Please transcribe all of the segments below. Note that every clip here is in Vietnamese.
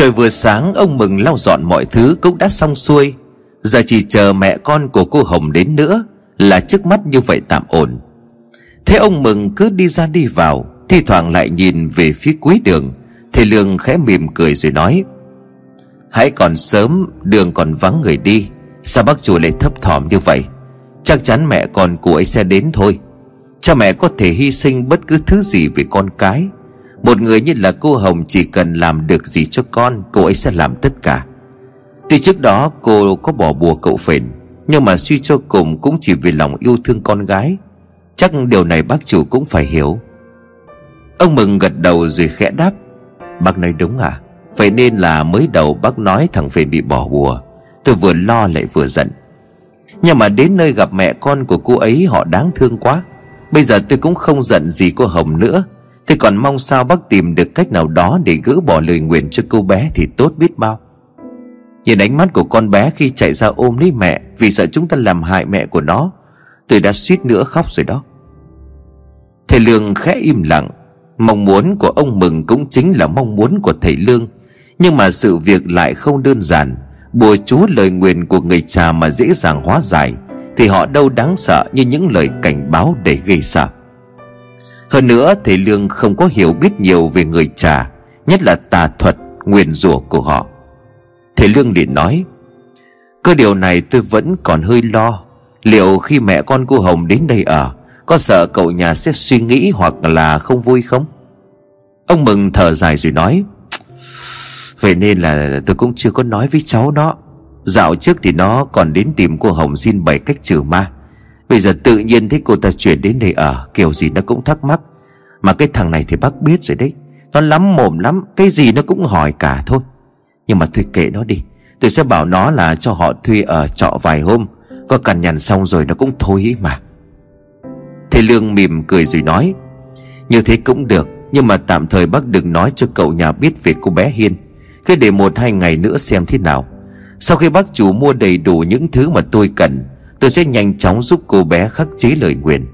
Trời vừa sáng, ông Mừng lau dọn mọi thứ cũng đã xong xuôi. Giờ chỉ chờ mẹ con của cô Hồng đến nữa, Là trước mắt như vậy tạm ổn. Thế ông Mừng cứ đi ra đi vào, Thi thoảng lại nhìn về phía cuối đường. Thầy Lương khẽ mỉm cười rồi nói, Hãy còn sớm, Đường còn vắng người đi. Sao bác chủ lại thấp thỏm như vậy? Chắc chắn mẹ con của ấy sẽ đến thôi. Cha mẹ có thể hy sinh bất cứ thứ gì vì con cái. Một người như là cô Hồng chỉ cần làm được gì cho con, Cô ấy sẽ làm tất cả. Tuy trước đó cô có bỏ bùa cậu phền, Nhưng mà suy cho cùng cũng chỉ vì lòng yêu thương con gái. Chắc điều này bác chủ cũng phải hiểu. Ông Mừng gật đầu rồi khẽ đáp. Bác nói đúng à Vậy nên là mới đầu bác nói thằng phền bị bỏ bùa. Tôi vừa lo lại vừa giận. Nhưng mà đến nơi gặp mẹ con của cô ấy, Họ đáng thương quá. Bây giờ tôi cũng không giận gì cô Hồng nữa thế còn mong sao bác tìm được cách nào đó Để gỡ bỏ lời nguyện cho cô bé Thì tốt biết bao. Nhìn ánh mắt của con bé khi chạy ra ôm lấy mẹ, Vì sợ chúng ta làm hại mẹ của nó, Tôi đã suýt nữa khóc rồi đó. Thầy Lương khẽ im lặng. Mong muốn của ông Mừng cũng chính là mong muốn của thầy Lương. Nhưng mà sự việc lại không đơn giản. Bùa chú lời nguyện của người cha mà dễ dàng hóa giải, Thì họ đâu đáng sợ như những lời cảnh báo để gây sợ. Hơn nữa thầy Lương không có hiểu biết nhiều về người trà Nhất là tà thuật, nguyền rủa của họ. Thầy Lương liền nói Cơ điều này tôi vẫn còn hơi lo. Liệu khi mẹ con cô Hồng đến đây ở Có sợ cậu nhà sẽ suy nghĩ hoặc là không vui không? Ông Mừng thở dài rồi nói Vậy nên là tôi cũng chưa có nói với cháu nó Dạo trước thì nó còn đến tìm cô Hồng xin bày cách trừ ma. Bây giờ tự nhiên thấy cô ta chuyển đến đây ở, Kiểu gì nó cũng thắc mắc. Mà cái thằng này thì bác biết rồi đấy. Nó lắm mồm lắm, Cái gì nó cũng hỏi cả thôi. Nhưng mà thôi kệ nó đi. Tôi sẽ bảo nó là cho họ thuê ở trọ vài hôm. Có cằn nhằn xong rồi nó cũng thôi ý mà. Thầy Lương mỉm cười rồi nói, Như thế cũng được, Nhưng mà tạm thời bác đừng nói cho cậu nhà biết về cô bé Hiên. Cứ để một hai ngày nữa xem thế nào. Sau khi bác chủ mua đầy đủ những thứ mà tôi cần Tôi sẽ nhanh chóng giúp cô bé khắc chế lời nguyền.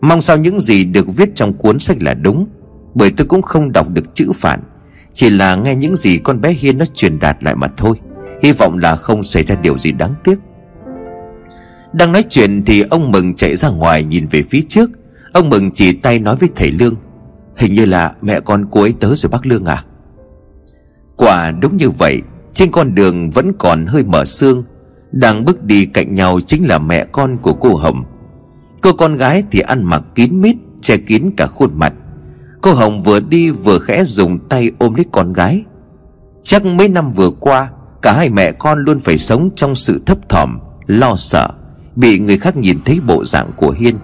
Mong sao những gì được viết trong cuốn sách là đúng, Bởi tôi cũng không đọc được chữ phản Chỉ là nghe những gì con bé Hiên nó truyền đạt lại mà thôi. Hy vọng là không xảy ra điều gì đáng tiếc. Đang nói chuyện thì ông Mừng chạy ra ngoài nhìn về phía trước. Ông Mừng chỉ tay nói với thầy Lương, Hình như là mẹ con cô ấy tới rồi bác Lương à? Quả đúng như vậy, Trên con đường vẫn còn hơi mở sương đang bước đi cạnh nhau chính là mẹ con của cô Hồng. Cô con gái thì ăn mặc kín mít, Che kín cả khuôn mặt. Cô Hồng vừa đi vừa khẽ dùng tay ôm lấy con gái. Chắc mấy năm vừa qua, Cả hai mẹ con luôn phải sống trong sự thấp thỏm, Lo sợ, Bị người khác nhìn thấy bộ dạng của Hiên.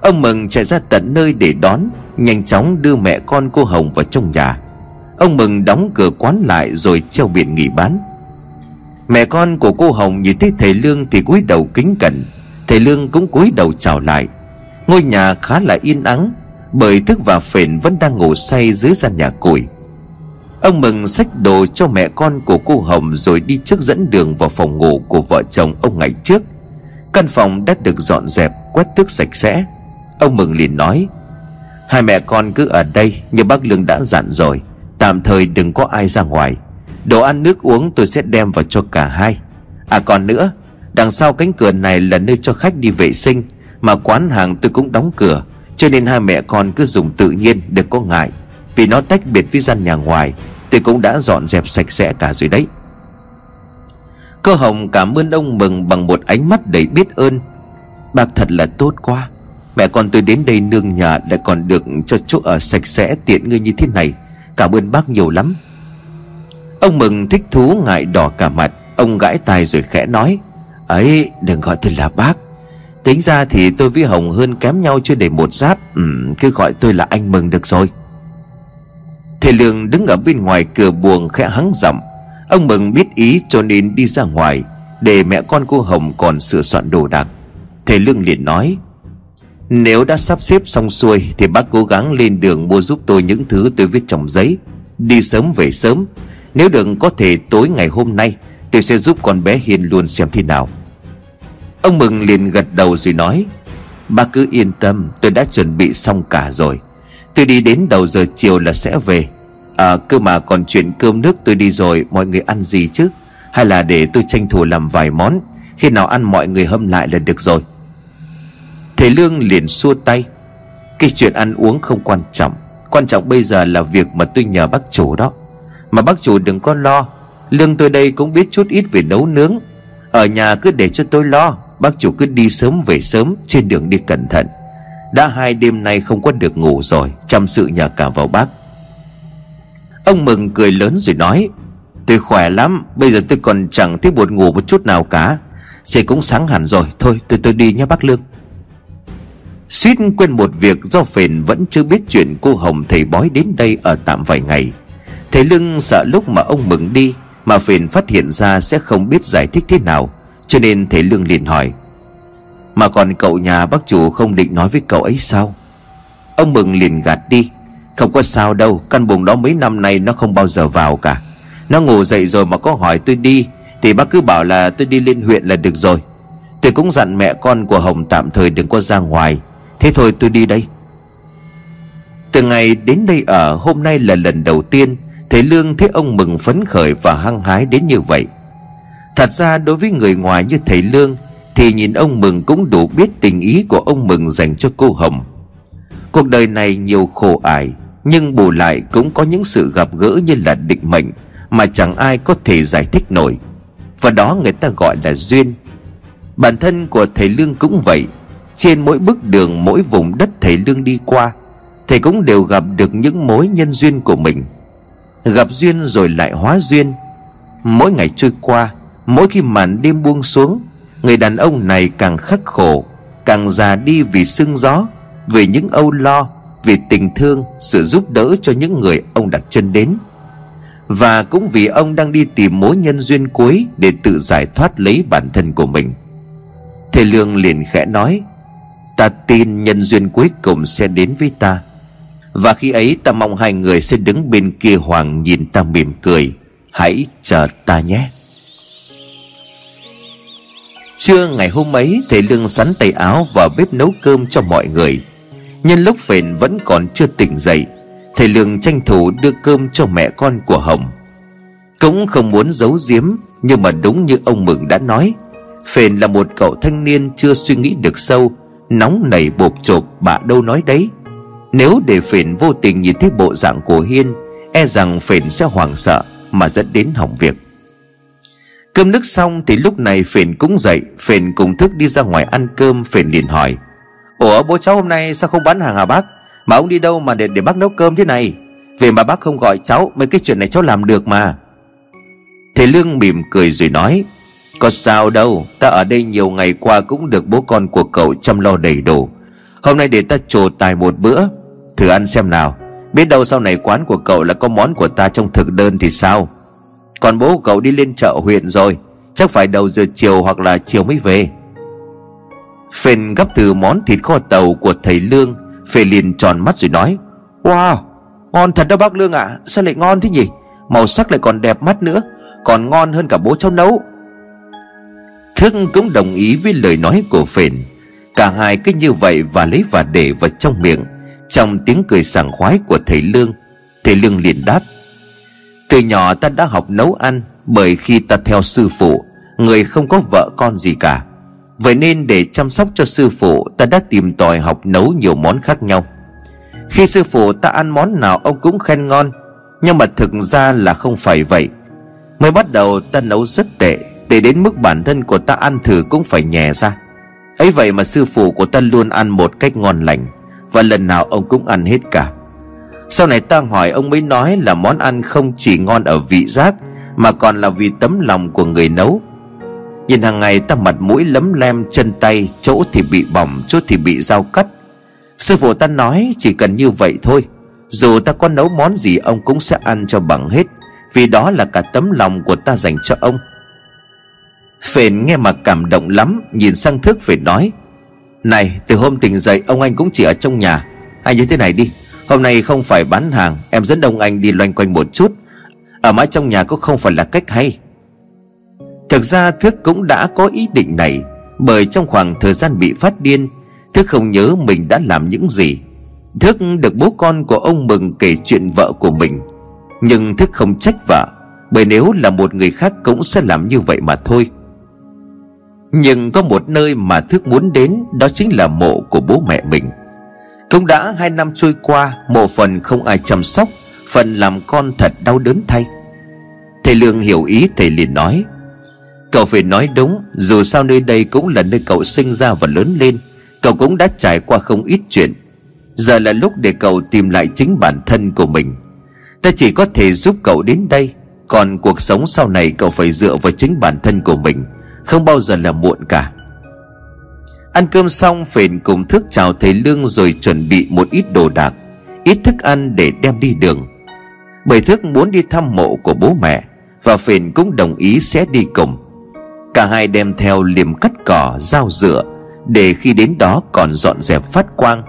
Ông Mừng chạy ra tận nơi để đón, Nhanh chóng đưa mẹ con cô Hồng vào trong nhà. Ông Mừng đóng cửa quán lại rồi treo biển nghỉ bán. Mẹ con của cô Hồng nhìn thấy thầy Lương thì cúi đầu kính cẩn. Thầy Lương cũng cúi đầu chào lại. Ngôi nhà khá là yên ắng, Bởi thức và phền vẫn đang ngủ say dưới gian nhà củi. Ông Mừng xách đồ cho mẹ con của cô Hồng Rồi đi trước dẫn đường vào phòng ngủ của vợ chồng ông ngày trước. Căn phòng đã được dọn dẹp, Quét tước sạch sẽ. Ông Mừng liền nói, Hai mẹ con cứ ở đây, Như bác Lương đã dặn rồi. Tạm thời đừng có ai ra ngoài. Đồ ăn nước uống tôi sẽ đem vào cho cả hai. À còn nữa, Đằng sau cánh cửa này là nơi cho khách đi vệ sinh, Mà quán hàng tôi cũng đóng cửa, Cho nên hai mẹ con cứ dùng tự nhiên, Đừng có ngại. Vì nó tách biệt với gian nhà ngoài, Tôi cũng đã dọn dẹp sạch sẽ cả rồi đấy. Cô Hồng cảm ơn ông Mừng bằng một ánh mắt đầy biết ơn. Bác thật là tốt quá. Mẹ con tôi đến đây nương nhà Lại còn được cho chỗ ở sạch sẽ tiện ngươi như thế này. Cảm ơn bác nhiều lắm. Ông Mừng thích thú ngại đỏ cả mặt. Ông gãi tai rồi khẽ nói Ấy đừng gọi tôi là bác. Tính ra thì tôi với Hồng hơn kém nhau chưa đầy một giáp. Ừ, Cứ gọi tôi là anh Mừng được rồi. Thầy Lương đứng ở bên ngoài cửa buồng khẽ hắng giọng. Ông Mừng biết ý cho nên đi ra ngoài Để mẹ con cô Hồng còn sửa soạn đồ đạc. Thầy Lương liền nói Nếu đã sắp xếp xong xuôi Thì bác cố gắng lên đường mua giúp tôi những thứ tôi viết trong giấy. Đi sớm về sớm. Nếu đừng có thể tối ngày hôm nay, Tôi sẽ giúp con bé Hiền luôn xem thế nào. Ông Mừng liền gật đầu rồi nói bà cứ yên tâm, Tôi đã chuẩn bị xong cả rồi. Tôi đi đến đầu giờ chiều là sẽ về. À cơ mà còn chuyện cơm nước tôi đi rồi, Mọi người ăn gì chứ? Hay là để tôi tranh thủ làm vài món? Khi nào ăn mọi người hâm lại là được rồi. Thầy Lương liền xua tay, Cái chuyện ăn uống không quan trọng. Quan trọng bây giờ là việc mà tôi nhờ bác chủ đó. Mà bác chủ đừng có lo, Lương tôi đây cũng biết chút ít về nấu nướng. Ở nhà cứ để cho tôi lo, Bác chủ cứ đi sớm về sớm, Trên đường đi cẩn thận. Đã hai đêm nay không có được ngủ rồi, Chăm sự nhờ cả vào bác. Ông Mừng cười lớn rồi nói, Tôi khỏe lắm, Bây giờ tôi còn chẳng thấy buồn ngủ một chút nào cả. Sẽ cũng sáng hẳn rồi, Thôi tôi tôi đi nhé bác Lương. Suýt quên một việc do phền vẫn chưa biết chuyện cô Hồng thầy bói đến đây ở tạm vài ngày. Thầy Lương sợ lúc mà ông Mừng đi, Mà phiền phát hiện ra sẽ không biết giải thích thế nào. Cho nên thầy Lương liền hỏi, Mà còn cậu nhà bác chủ không định nói với cậu ấy sao? Ông Mừng liền gạt đi, Không có sao đâu, Căn buồng đó mấy năm nay nó không bao giờ vào cả. Nó ngủ dậy rồi mà có hỏi tôi đi, Thì bác cứ bảo là tôi đi lên huyện là được rồi. Tôi cũng dặn mẹ con của Hồng tạm thời đừng có ra ngoài, Thế thôi tôi đi đây. Từ ngày đến đây ở, hôm nay là lần đầu tiên Thầy Lương thấy ông mừng phấn khởi và hăng hái đến như vậy. Thật ra đối với người ngoài như thầy Lương, Thì nhìn ông Mừng cũng đủ biết tình ý của ông Mừng dành cho cô Hồng. Cuộc đời này nhiều khổ ải, Nhưng bù lại cũng có những sự gặp gỡ như là định mệnh Mà chẳng ai có thể giải thích nổi. Và đó người ta gọi là duyên. Bản thân của thầy Lương cũng vậy. Trên mỗi bước đường, mỗi vùng đất thầy lương đi qua, thầy cũng đều gặp được những mối nhân duyên của mình gặp duyên rồi lại hóa duyên. Mỗi ngày trôi qua, mỗi khi màn đêm buông xuống, người đàn ông này càng khắc khổ, càng già đi vì sương gió, vì những âu lo, vì tình thương, sự giúp đỡ cho những người ông đặt chân đến. Và cũng vì ông đang đi tìm mối nhân duyên cuối để tự giải thoát lấy bản thân của mình. Thầy lương liền khẽ nói, Ta tin nhân duyên cuối cùng sẽ đến với ta. Và khi ấy ta mong hai người sẽ đứng bên kia Hoàng nhìn ta mỉm cười. Hãy chờ ta nhé. Trưa ngày hôm ấy, Thầy Lương sắn tay áo vào bếp nấu cơm cho mọi người. Nhân lúc phền vẫn còn chưa tỉnh dậy, Thầy Lương tranh thủ đưa cơm cho mẹ con của Hồng. Cũng không muốn giấu giếm, Nhưng mà đúng như ông Mừng đã nói, Phền là một cậu thanh niên chưa suy nghĩ được sâu, Nóng nảy bột chộp bà đâu nói đấy. Nếu để Phển vô tình nhìn thấy bộ dạng của Hiên E rằng Phển sẽ hoảng sợ Mà dẫn đến hỏng việc. Cơm nước xong thì lúc này Phển cũng dậy Phển cùng thức đi ra ngoài ăn cơm Phển liền hỏi, Ủa, bố cháu hôm nay sao không bán hàng hả bác? Mà ông đi đâu mà để để bác nấu cơm thế này? Về mà bác không gọi cháu, Mấy cái chuyện này cháu làm được mà. Thầy Lương mỉm cười rồi nói, có sao đâu, Ta ở đây nhiều ngày qua cũng được bố con của cậu chăm lo đầy đủ. Hôm nay để ta trồ tài một bữa Thử ăn xem nào. Biết đâu sau này quán của cậu là có món của ta trong thực đơn thì sao? Còn bố cậu đi lên chợ huyện rồi. Chắc phải đầu giờ chiều hoặc là chiều mới về. Phền gấp từ món thịt kho tàu của thầy Lương. Phê liền tròn mắt rồi nói, Wow, Ngon thật đó bác Lương ạ. À. Sao lại ngon thế nhỉ? Màu sắc lại còn đẹp mắt nữa, Còn ngon hơn cả bố cháu nấu. Thức cũng đồng ý với lời nói của phền. Cả hai cứ như vậy và lấy và để vào trong miệng. Trong tiếng cười sảng khoái của thầy Lương Thầy Lương liền đáp, Từ nhỏ ta đã học nấu ăn, Bởi khi ta theo sư phụ, Người không có vợ con gì cả. Vậy nên để chăm sóc cho sư phụ, Ta đã tìm tòi học nấu nhiều món khác nhau. Khi sư phụ ta ăn món nào Ông cũng khen ngon, Nhưng mà thực ra là không phải vậy. Mới bắt đầu ta nấu rất tệ tệ đến mức bản thân của ta ăn thử cũng phải nhè ra. Ấy vậy mà sư phụ của ta luôn ăn một cách ngon lành và lần nào ông cũng ăn hết cả. Sau này ta hỏi ông mới nói là món ăn không chỉ ngon ở vị giác, mà còn là vì tấm lòng của người nấu. Nhìn hàng ngày ta mặt mũi lấm lem, chân tay chỗ thì bị bỏng, chỗ thì bị dao cắt. Sư phụ ta nói chỉ cần như vậy thôi, dù ta có nấu món gì ông cũng sẽ ăn cho bằng hết, vì đó là cả tấm lòng của ta dành cho ông. Phền nghe mà cảm động lắm, Nhìn sang thức phải nói này, từ hôm tỉnh dậy, ông anh cũng chỉ ở trong nhà. Hay như thế này đi, Hôm nay không phải bán hàng, Em dẫn ông anh đi loanh quanh một chút. Ở mãi trong nhà cũng không phải là cách hay. Thực ra Thức cũng đã có ý định này, Bởi trong khoảng thời gian bị phát điên, Thức không nhớ mình đã làm những gì. Thức được bố con của ông Mừng kể chuyện vợ của mình. Nhưng thức không trách vợ, Bởi nếu là một người khác cũng sẽ làm như vậy mà thôi. Nhưng có một nơi mà thức muốn đến, Đó chính là mộ của bố mẹ mình. Cũng đã hai năm trôi qua, Mộ phần không ai chăm sóc, Phần làm con thật đau đớn thay. Thầy Lương hiểu ý, thầy liền nói, Cậu phải nói đúng, Dù sao nơi đây cũng là nơi cậu sinh ra và lớn lên, Cậu cũng đã trải qua không ít chuyện. Giờ là lúc để cậu tìm lại chính bản thân của mình. Ta chỉ có thể giúp cậu đến đây, Còn cuộc sống sau này cậu phải dựa vào chính bản thân của mình. Không bao giờ là muộn cả. Ăn cơm xong, Phền cùng thức chào thầy Lương Rồi chuẩn bị một ít đồ đạc, Ít thức ăn để đem đi đường. Bởi thức muốn đi thăm mộ của bố mẹ, Và Phền cũng đồng ý sẽ đi cùng. Cả hai đem theo liềm cắt cỏ, Dao dựa, Để khi đến đó còn dọn dẹp phát quang.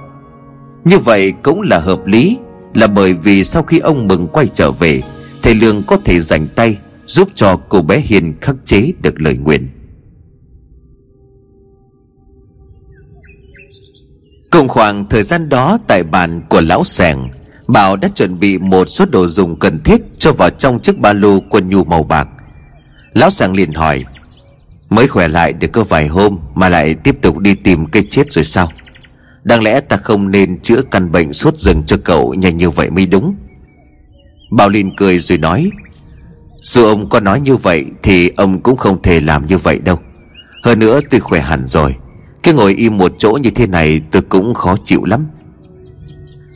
Như vậy cũng là hợp lý, Là bởi vì sau khi ông Mừng quay trở về, Thầy Lương có thể dành tay Giúp cho cô bé Hiền khắc chế được lời nguyện. Cùng khoảng thời gian đó Tại bàn của lão sẻng, Bảo đã chuẩn bị một số đồ dùng cần thiết Cho vào trong chiếc ba lô quần nhu màu bạc. Lão sàng liền hỏi, Mới khỏe lại được có vài hôm Mà lại tiếp tục đi tìm cây chết rồi sao? Đáng lẽ ta không nên chữa căn bệnh sốt rừng cho cậu nhanh như vậy mới đúng. Bảo Linh cười rồi nói, Dù ông có nói như vậy Thì ông cũng không thể làm như vậy đâu. Hơn nữa tôi khỏe hẳn rồi. Cái ngồi im một chỗ như thế này Tôi cũng khó chịu lắm.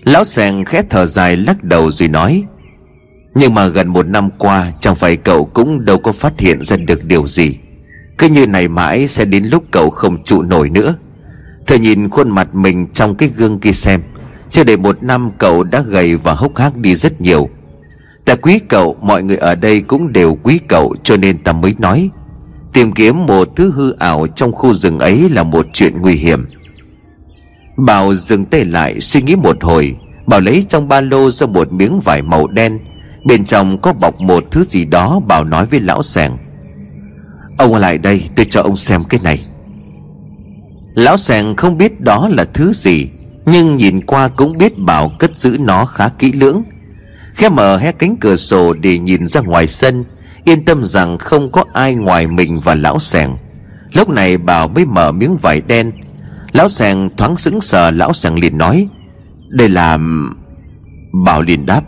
Lão sèn khẽ thở dài lắc đầu rồi nói, Nhưng mà gần một năm qua, Chẳng phải cậu cũng đâu có phát hiện ra được điều gì. Cứ như này mãi sẽ đến lúc cậu không trụ nổi nữa. Thầy nhìn khuôn mặt mình trong cái gương kia xem. Chưa đầy một năm cậu đã gầy và hốc hác đi rất nhiều. Ta quý cậu, Mọi người ở đây cũng đều quý cậu, Cho nên ta mới nói. Tìm kiếm một thứ hư ảo trong khu rừng ấy Là một chuyện nguy hiểm. Bảo dừng tay lại, suy nghĩ một hồi. Bảo lấy trong ba lô ra một miếng vải màu đen. Bên trong có bọc một thứ gì đó, Bảo nói với lão sẻng Ông lại đây, tôi cho ông xem cái này. Lão sàng không biết đó là thứ gì, Nhưng nhìn qua cũng biết Bảo cất giữ nó khá kỹ lưỡng. Khẽ mở hé cánh cửa sổ để nhìn ra ngoài sân. Yên tâm rằng không có ai ngoài mình và lão sẻng Lúc này Bảo mới mở miếng vải đen. Lão sẻng thoáng sững sờ, Lão sẻng liền nói, Đây là... Bảo liền đáp,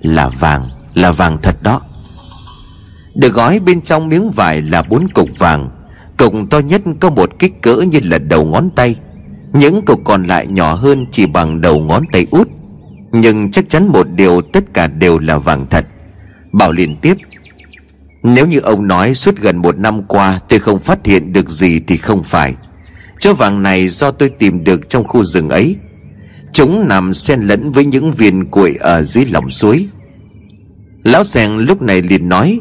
Là vàng Là vàng thật đó. Được gói bên trong miếng vải là bốn cục vàng. Cục to nhất có một kích cỡ như là đầu ngón tay. Những cục còn lại nhỏ hơn chỉ bằng đầu ngón tay út. Nhưng chắc chắn một điều tất cả đều là vàng thật. Bảo liền tiếp nếu như ông nói suốt gần một năm qua Tôi không phát hiện được gì thì không phải. Chỗ vàng này do tôi tìm được trong khu rừng ấy. Chúng nằm xen lẫn với những viên cuội ở dưới lòng suối. Lão Sèn lúc này liền nói,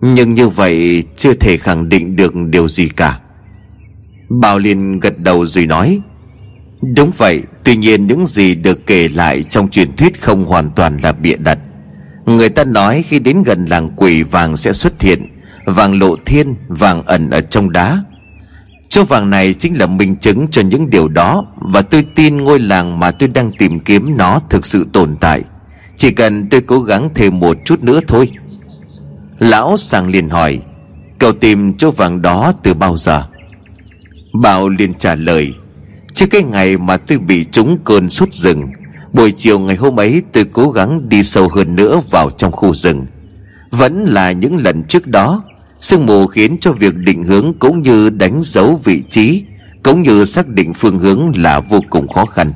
nhưng như vậy chưa thể khẳng định được điều gì cả. Bảo liền gật đầu rồi nói, Đúng vậy, Tuy nhiên những gì được kể lại trong truyền thuyết không hoàn toàn là bịa đặt. Người ta nói khi đến gần làng quỷ vàng sẽ xuất hiện. Vàng lộ thiên, vàng ẩn ở trong đá. Chỗ vàng này chính là minh chứng cho những điều đó Và tôi tin ngôi làng mà tôi đang tìm kiếm nó thực sự tồn tại. Chỉ cần tôi cố gắng thêm một chút nữa thôi. Lão sang liền hỏi Cậu tìm chỗ vàng đó từ bao giờ? Bảo liền trả lời Trước cái ngày mà tôi bị trúng cơn sốt rừng Buổi chiều ngày hôm ấy, tôi cố gắng đi sâu hơn nữa vào trong khu rừng. Vẫn là những lần trước đó, Sương mù khiến cho việc định hướng cũng như đánh dấu vị trí, Cũng như xác định phương hướng là vô cùng khó khăn.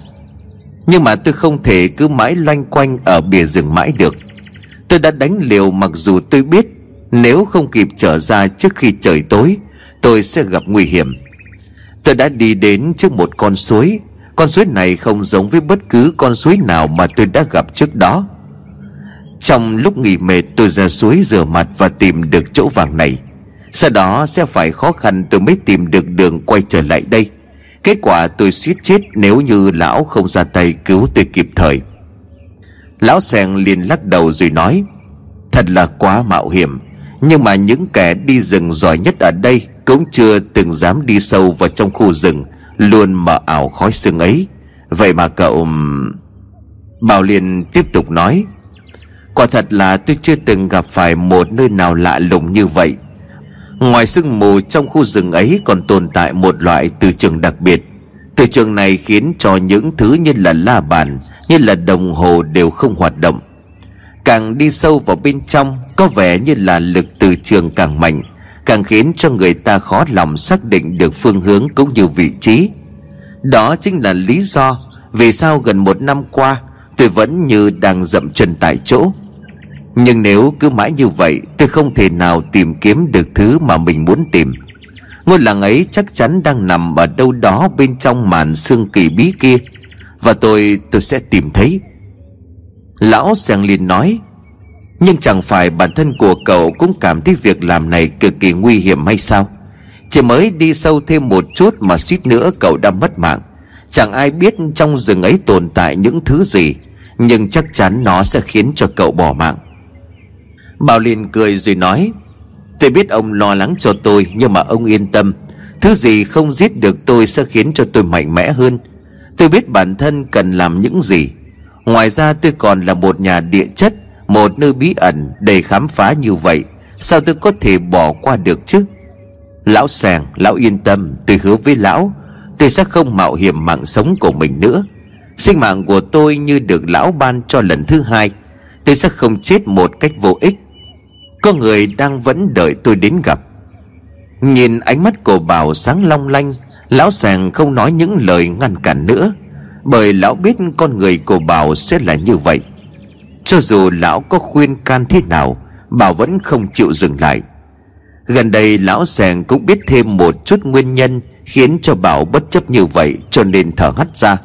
Nhưng mà tôi không thể cứ mãi loanh quanh ở bìa rừng mãi được. Tôi đã đánh liều mặc dù tôi biết Nếu không kịp trở ra trước khi trời tối, Tôi sẽ gặp nguy hiểm. Tôi đã đi đến trước một con suối con suối này không giống với bất cứ con suối nào mà tôi đã gặp trước đó. Trong lúc nghỉ mệt, tôi ra suối rửa mặt và tìm được chỗ vàng này. Sau đó sẽ phải khó khăn tôi mới tìm được đường quay trở lại đây. Kết quả tôi suýt chết nếu như lão không ra tay cứu tôi kịp thời. Lão sen liền lắc đầu rồi nói, Thật là quá mạo hiểm, Nhưng mà những kẻ đi rừng giỏi nhất ở đây Cũng chưa từng dám đi sâu vào trong khu rừng. Luôn mở ảo khói sương ấy. Vậy mà cậu Bảo liền tiếp tục nói, Quả thật là tôi chưa từng gặp phải một nơi nào lạ lùng như vậy. Ngoài sương mù trong khu rừng ấy còn tồn tại một loại từ trường đặc biệt. Từ trường này khiến cho những thứ như là la bàn, Như là đồng hồ đều không hoạt động. Càng đi sâu vào bên trong, Có vẻ như là lực từ trường càng mạnh. Càng khiến cho người ta khó lòng xác định được phương hướng cũng như vị trí. Đó chính là lý do Vì sao gần một năm qua Tôi vẫn như đang dậm chân tại chỗ. Nhưng nếu cứ mãi như vậy Tôi không thể nào tìm kiếm được thứ mà mình muốn tìm. Ngôi làng ấy chắc chắn đang nằm ở đâu đó bên trong màn xương kỳ bí kia. Và tôi, tôi sẽ tìm thấy. Lão Sàng liền nói nhưng chẳng phải bản thân của cậu cũng cảm thấy việc làm này cực kỳ nguy hiểm hay sao? Chỉ mới đi sâu thêm một chút mà suýt nữa cậu đã mất mạng. Chẳng ai biết trong rừng ấy tồn tại những thứ gì, Nhưng chắc chắn nó sẽ khiến cho cậu bỏ mạng. Bảo liền cười rồi nói, Tôi biết ông lo lắng cho tôi, Nhưng mà ông yên tâm. Thứ gì không giết được tôi sẽ khiến cho tôi mạnh mẽ hơn. Tôi biết bản thân cần làm những gì. Ngoài ra tôi còn là một nhà địa chất một nơi bí ẩn đầy khám phá như vậy, Sao tôi có thể bỏ qua được chứ? Lão sàng, Lão yên tâm, Tôi hứa với lão, Tôi sẽ không mạo hiểm mạng sống của mình nữa. Sinh mạng của tôi như được lão ban cho lần thứ hai, Tôi sẽ không chết một cách vô ích. Có người đang vẫn đợi tôi đến gặp. Nhìn ánh mắt của Bảo sáng long lanh, Lão sàng không nói những lời ngăn cản nữa, bởi lão biết con người của Bảo sẽ là như vậy. Cho dù lão có khuyên can thế nào, Bảo vẫn không chịu dừng lại. Gần đây lão sèn cũng biết thêm một chút nguyên nhân Khiến cho Bảo bất chấp như vậy Cho nên thở hắt ra.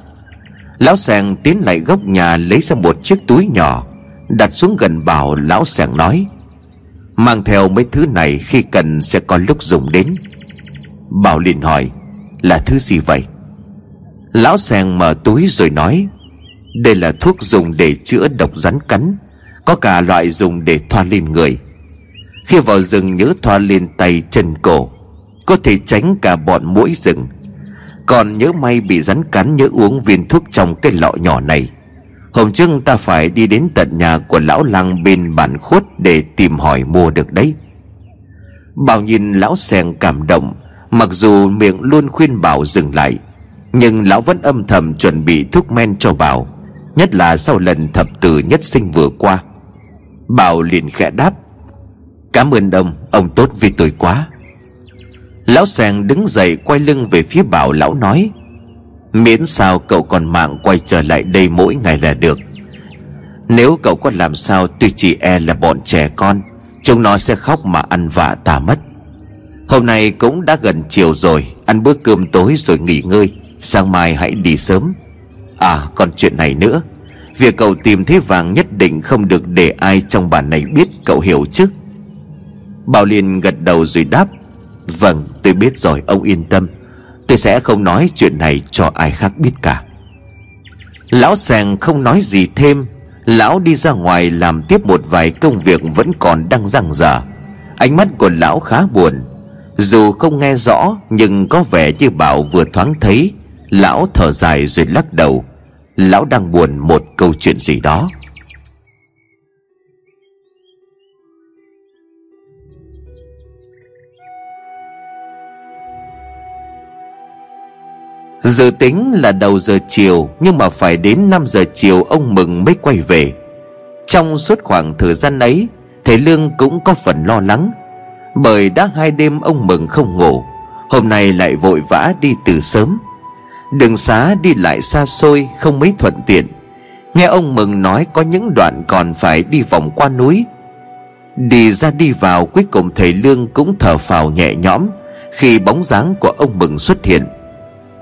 Lão sèn tiến lại góc nhà Lấy ra một chiếc túi nhỏ, Đặt xuống gần Bảo Lão sèn nói, Mang theo mấy thứ này Khi cần sẽ có lúc dùng đến. Bảo liền hỏi, Là thứ gì vậy? Lão sèn mở túi rồi nói đây là thuốc dùng để chữa độc rắn cắn, Có cả loại dùng để thoa lên người. Khi vào rừng nhớ thoa lên tay chân cổ, Có thể tránh cả bọn mũi rừng. Còn nhớ may bị rắn cắn nhớ uống viên thuốc trong cái lọ nhỏ này. Hôm trước ta phải đi đến tận nhà của lão lăng bên bản khuất Để tìm hỏi mua được đấy. Bảo nhìn lão sèn cảm động, Mặc dù miệng luôn khuyên bảo dừng lại, nhưng lão vẫn âm thầm chuẩn bị thuốc men cho Bảo Nhất là sau lần thập tử nhất sinh vừa qua. Bảo liền khẽ đáp, Cảm ơn ông Ông tốt vì tôi quá. Lão sàng đứng dậy quay lưng về phía Bảo Lão nói, Miễn sao cậu còn mạng quay trở lại đây mỗi ngày là được. Nếu cậu có làm sao, Tuy chỉ e là bọn trẻ con, Chúng nó sẽ khóc mà ăn vạ ta mất. Hôm nay cũng đã gần chiều rồi, Ăn bữa cơm tối rồi nghỉ ngơi, Sáng mai hãy đi sớm. À còn chuyện này nữa. Việc cậu tìm thấy vàng nhất định không được để ai trong bản này biết, cậu hiểu chứ? Bảo Liên gật đầu rồi đáp. Vâng tôi biết rồi, ông yên tâm. Tôi sẽ không nói chuyện này cho ai khác biết cả. Lão sàng không nói gì thêm. Lão đi ra ngoài làm tiếp một vài công việc vẫn còn đang răng dở Ánh mắt của lão khá buồn. Dù không nghe rõ, Nhưng có vẻ như Bảo vừa thoáng thấy. Lão thở dài rồi lắc đầu. Lão đang buồn một câu chuyện gì đó. Dự tính là đầu giờ chiều, Nhưng mà phải đến 5 giờ chiều ông Mừng mới quay về. Trong suốt khoảng thời gian ấy, Thầy Lương cũng có phần lo lắng, Bởi đã hai đêm ông Mừng không ngủ, Hôm nay lại vội vã đi từ sớm. Đường xá đi lại xa xôi, Không mấy thuận tiện. Nghe ông Mừng nói có những đoạn còn phải đi vòng qua núi. Đi ra đi vào, cuối cùng thầy Lương cũng thở phào nhẹ nhõm Khi bóng dáng của ông Mừng xuất hiện.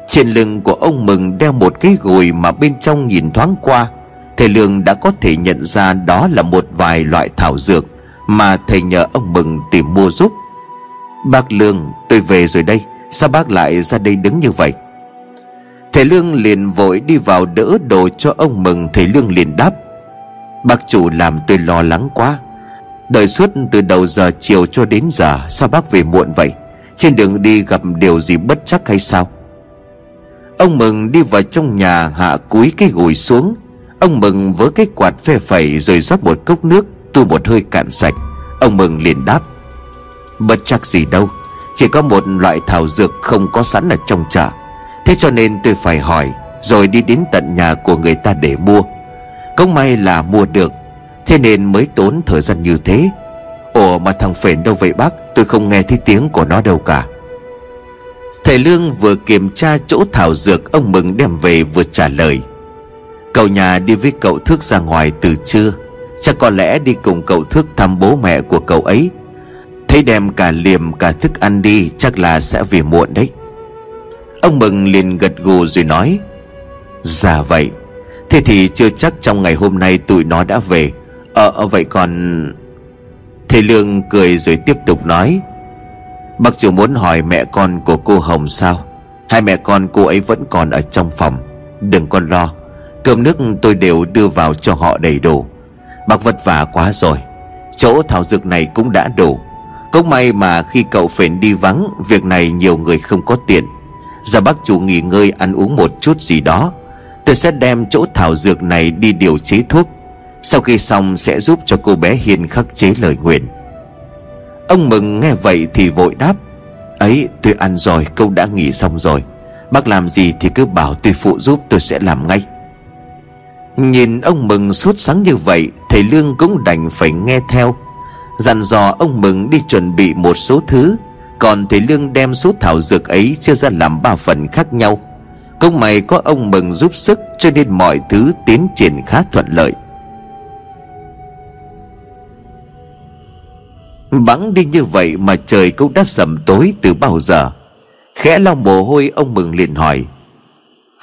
Trên lưng của ông Mừng đeo một cái gùi mà bên trong nhìn thoáng qua, Thầy Lương đã có thể nhận ra đó là một vài loại thảo dược Mà thầy nhờ ông Mừng tìm mua giúp. Bác Lương, tôi về rồi đây. Sao bác lại ra đây đứng như vậy? Thầy Lương liền vội đi vào đỡ đồ cho ông Mừng. Thầy Lương liền đáp, Bác chủ làm tôi lo lắng quá. Đợi suốt từ đầu giờ chiều cho đến giờ, Sao bác về muộn vậy? Trên đường đi gặp điều gì bất chắc hay sao? Ông Mừng đi vào trong nhà, hạ cúi cái gùi xuống. Ông Mừng với cái quạt phê phẩy Rồi rót một cốc nước, Tu một hơi cạn sạch. Ông Mừng liền đáp, Bất chắc gì đâu. Chỉ có một loại thảo dược không có sẵn ở trong chợ. Thế cho nên tôi phải hỏi, Rồi đi đến tận nhà của người ta để mua. Cũng may là mua được, Thế nên mới tốn thời gian như thế. Ủa mà thằng phền đâu vậy bác? Tôi không nghe thấy tiếng của nó đâu cả. Thầy Lương vừa kiểm tra chỗ thảo dược Ông Mừng đem về vừa trả lời. Cậu nhà đi với cậu Thước ra ngoài từ trưa. Chắc có lẽ đi cùng cậu Thước thăm bố mẹ của cậu ấy. Thấy đem cả liềm cả thức ăn đi, Chắc là sẽ về muộn đấy. Ông Mừng liền gật gù rồi nói Dạ vậy. Thế thì chưa chắc trong ngày hôm nay tụi nó đã về. Ờ, ờ, vậy còn Thầy Lương cười rồi tiếp tục nói Bác chủ muốn hỏi mẹ con của cô Hồng sao? Hai mẹ con cô ấy vẫn còn ở trong phòng. Đừng con lo. Cơm nước tôi đều đưa vào cho họ đầy đủ. Bác vất vả quá rồi. Chỗ thảo dược này cũng đã đủ. Cũng may mà khi cậu phền đi vắng Việc này nhiều người không có tiền. Giờ bác chủ nghỉ ngơi ăn uống một chút gì đó. Tôi sẽ đem chỗ thảo dược này đi điều chế thuốc. Sau khi xong sẽ giúp cho cô bé Hiền khắc chế lời nguyện. Ông Mừng nghe vậy thì vội đáp. Ấy, tôi ăn rồi câu đã nghỉ xong rồi. Bác làm gì thì cứ bảo tôi phụ giúp, tôi sẽ làm ngay. Nhìn ông Mừng sốt sáng như vậy, Thầy Lương cũng đành phải nghe theo. Dặn dò ông Mừng đi chuẩn bị một số thứ. Còn thầy Lương đem số thảo dược ấy Chia ra làm ba phần khác nhau. Công mày có ông Mừng giúp sức, Cho nên mọi thứ tiến triển khá thuận lợi. Bắn đi như vậy mà trời cũng đã sầm tối từ bao giờ. Khẽ lau mồ hôi, ông Mừng liền hỏi,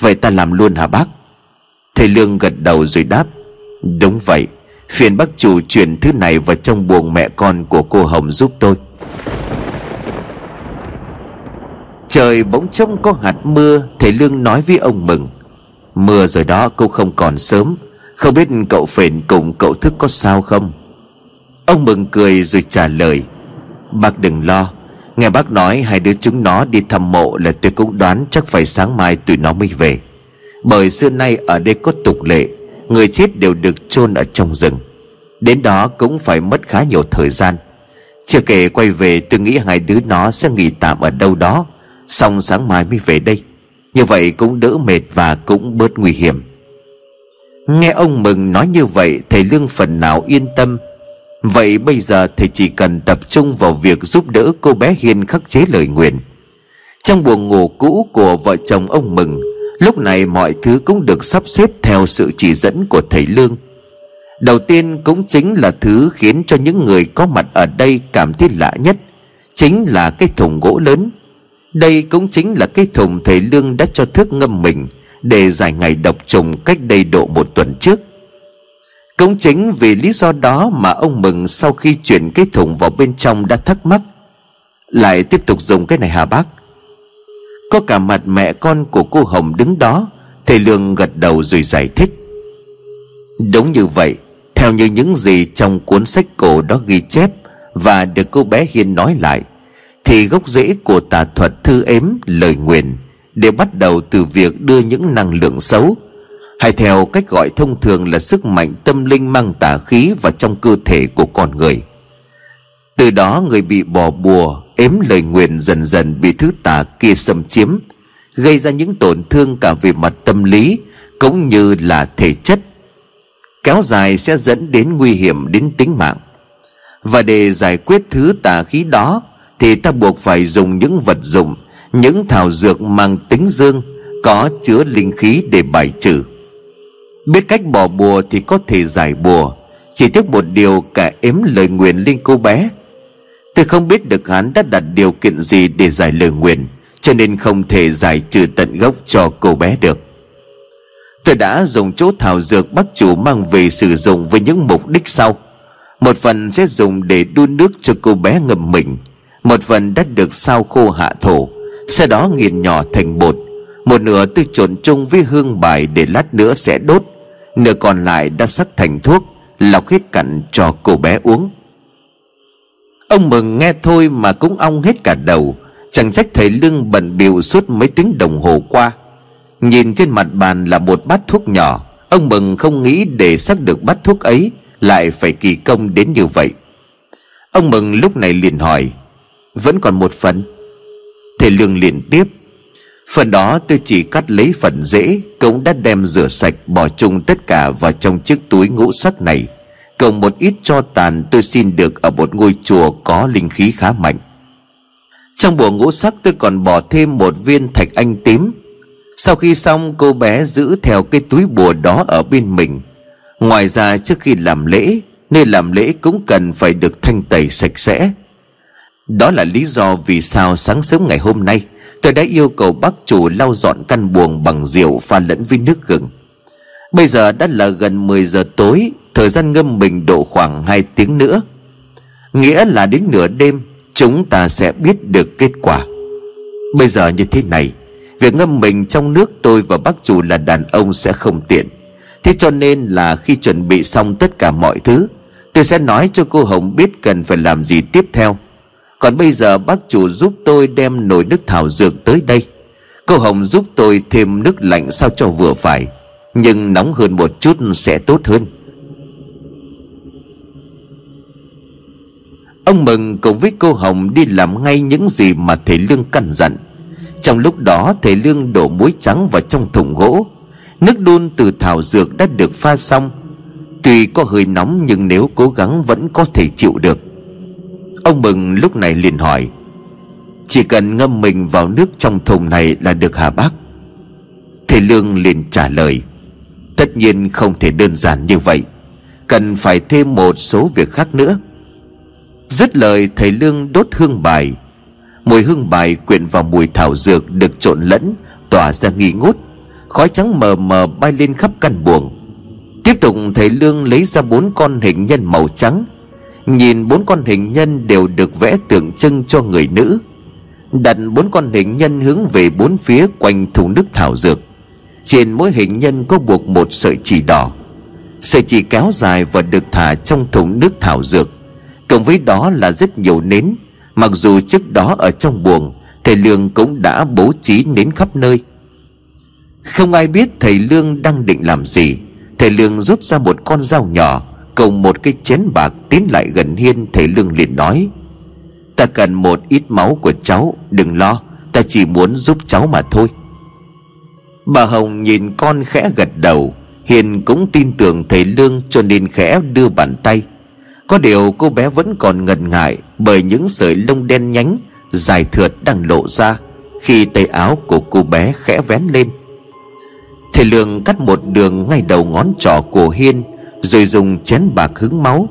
Vậy ta làm luôn hả bác? Thầy Lương gật đầu rồi đáp, Đúng vậy, Phiền bác chủ chuyển thứ này vào trong buồng mẹ con của cô Hồng giúp tôi. Trời bỗng trông có hạt mưa, Thầy Lương nói với ông Mừng. Mưa rồi đó cô không còn sớm. Không biết cậu phền cùng cậu thức có sao không? Ông Mừng cười rồi trả lời. Bác đừng lo. Nghe bác nói, hai đứa chúng nó đi thăm mộ là tôi cũng đoán chắc phải sáng mai tụi nó mới về. Bởi xưa nay ở đây có tục lệ, Người chết đều được chôn ở trong rừng. Đến đó cũng phải mất khá nhiều thời gian. Chưa kể quay về, tôi nghĩ hai đứa nó sẽ nghỉ tạm ở đâu đó. Xong sáng mai mới về đây. Như vậy cũng đỡ mệt và cũng bớt nguy hiểm. Nghe ông Mừng nói như vậy, Thầy Lương phần nào yên tâm. Vậy bây giờ thầy chỉ cần tập trung vào việc giúp đỡ cô bé Hiên khắc chế lời nguyện. Trong buồng ngủ cũ của vợ chồng ông Mừng, Lúc này mọi thứ cũng được sắp xếp theo sự chỉ dẫn của thầy Lương. Đầu tiên cũng chính là thứ khiến cho những người có mặt ở đây cảm thấy lạ nhất, Chính là cái thùng gỗ lớn. Đây cũng chính là cái thùng thầy Lương đã cho thước ngâm mình Để giải ngày độc trùng cách đây độ một tuần trước. Cũng chính vì lý do đó mà ông Mừng sau khi chuyển cái thùng vào bên trong đã thắc mắc, Lại tiếp tục dùng cái này hả bác? Có cả mặt mẹ con của cô Hồng đứng đó, Thầy Lương gật đầu rồi giải thích. Đúng như vậy, Theo như những gì trong cuốn sách cổ đó ghi chép Và được cô bé Hiên nói lại thì gốc rễ của tà thuật thư ếm, lời nguyền đều bắt đầu từ việc đưa những năng lượng xấu, hay theo cách gọi thông thường là sức mạnh tâm linh mang tà khí vào trong cơ thể của con người. Từ đó người bị bỏ bùa, ếm lời nguyền dần dần bị thứ tà kia xâm chiếm, gây ra những tổn thương cả về mặt tâm lý cũng như là thể chất. Kéo dài sẽ dẫn đến nguy hiểm đến tính mạng. Và để giải quyết thứ tà khí đó thì ta buộc phải dùng những vật dụng, những thảo dược mang tính dương, có chứa linh khí để bài trừ. Biết cách bỏ bùa thì có thể giải bùa, Chỉ tiếc một điều cả ếm lời nguyện lên cô bé. Tôi không biết được hắn đã đặt điều kiện gì để giải lời nguyện Cho nên không thể giải trừ tận gốc cho cô bé được. Tôi đã dùng chỗ thảo dược bác chủ mang về sử dụng với những mục đích sau. Một phần sẽ dùng để đun nước cho cô bé ngầm mình một phần đã được sao khô hạ thổ, Sau đó nghiền nhỏ thành bột. Một nửa tôi trộn chung với hương bài để lát nữa sẽ đốt, Nửa còn lại đã sắc thành thuốc, Lọc hết cặn cho cô bé uống. Ông mừng nghe thôi mà cũng ong hết cả đầu, Chẳng trách thầy lương bận bịu suốt mấy tiếng đồng hồ qua. Nhìn trên mặt bàn là một bát thuốc nhỏ, Ông Mừng không nghĩ để sắc được bát thuốc ấy Lại phải kỳ công đến như vậy. Ông Mừng lúc này liền hỏi vẫn còn một phần. Thầy Lương liền tiếp, Phần đó tôi chỉ cắt lấy phần dễ cống đã đem rửa sạch, Bỏ chung tất cả vào trong chiếc túi ngũ sắc này. Cộng một ít cho tàn, tôi xin được Ở một ngôi chùa có linh khí khá mạnh. Trong bùa ngũ sắc tôi còn bỏ thêm một viên thạch anh tím. Sau khi xong, cô bé giữ theo cái túi bùa đó ở bên mình. Ngoài ra trước khi làm lễ, Nơi làm lễ cũng cần phải được thanh tẩy sạch sẽ. Đó là lý do vì sao sáng sớm ngày hôm nay, Tôi đã yêu cầu bác chủ lau dọn căn buồng bằng rượu pha lẫn với nước gừng. Bây giờ đã là gần 10 giờ tối, Thời gian ngâm mình độ khoảng 2 tiếng nữa. Nghĩa là đến nửa đêm, Chúng ta sẽ biết được kết quả. Bây giờ như thế này, Việc ngâm mình trong nước tôi và bác chủ là đàn ông sẽ không tiện. Thế cho nên là khi chuẩn bị xong tất cả mọi thứ, Tôi sẽ nói cho cô Hồng biết cần phải làm gì tiếp theo. Còn bây giờ bác chủ giúp tôi đem nồi nước thảo dược tới đây. Cô Hồng giúp tôi thêm nước lạnh sao cho vừa phải, Nhưng nóng hơn một chút sẽ tốt hơn. Ông Mừng cùng với cô Hồng đi làm ngay những gì mà thầy Lương căn dặn. Trong lúc đó, thầy Lương đổ muối trắng vào trong thùng gỗ. Nước đun từ thảo dược đã được pha xong. Tuy có hơi nóng nhưng nếu cố gắng vẫn có thể chịu được. Ông Mừng lúc này liền hỏi, Chỉ cần ngâm mình vào nước trong thùng này là được hả bác? Thầy Lương liền trả lời, Tất nhiên không thể đơn giản như vậy, Cần phải thêm một số việc khác nữa. Dứt lời, thầy Lương đốt hương bài. Mùi hương bài quyện vào mùi thảo dược Được trộn lẫn, Tỏa ra nghi ngút. Khói trắng mờ mờ bay lên khắp căn buồng. Tiếp tục, thầy Lương lấy ra bốn con hình nhân màu trắng Nhìn bốn con hình nhân đều được vẽ tượng trưng cho người nữ. Đặt bốn con hình nhân hướng về bốn phía quanh thùng nước thảo dược. Trên mỗi hình nhân có buộc một sợi chỉ đỏ. Sợi chỉ kéo dài và được thả trong thùng nước thảo dược. Cộng với đó là rất nhiều nến. Mặc dù trước đó ở trong buồng, Thầy Lương cũng đã bố trí nến khắp nơi. Không ai biết thầy Lương đang định làm gì. Thầy Lương rút ra một con dao nhỏ Cùng một cái chén bạc tiến lại gần Hiên, Thầy Lương liền nói, Ta cần một ít máu của cháu, Đừng lo, Ta chỉ muốn giúp cháu mà thôi. Bà Hồng nhìn con khẽ gật đầu, Hiền cũng tin tưởng thầy Lương cho nên khẽ đưa bàn tay. Có điều cô bé vẫn còn ngần ngại Bởi những sợi lông đen nhánh, Dài thượt đang lộ ra Khi tay áo của cô bé khẽ vén lên. Thầy Lương cắt một đường ngay đầu ngón trỏ của Hiên rồi dùng chén bạc hứng máu.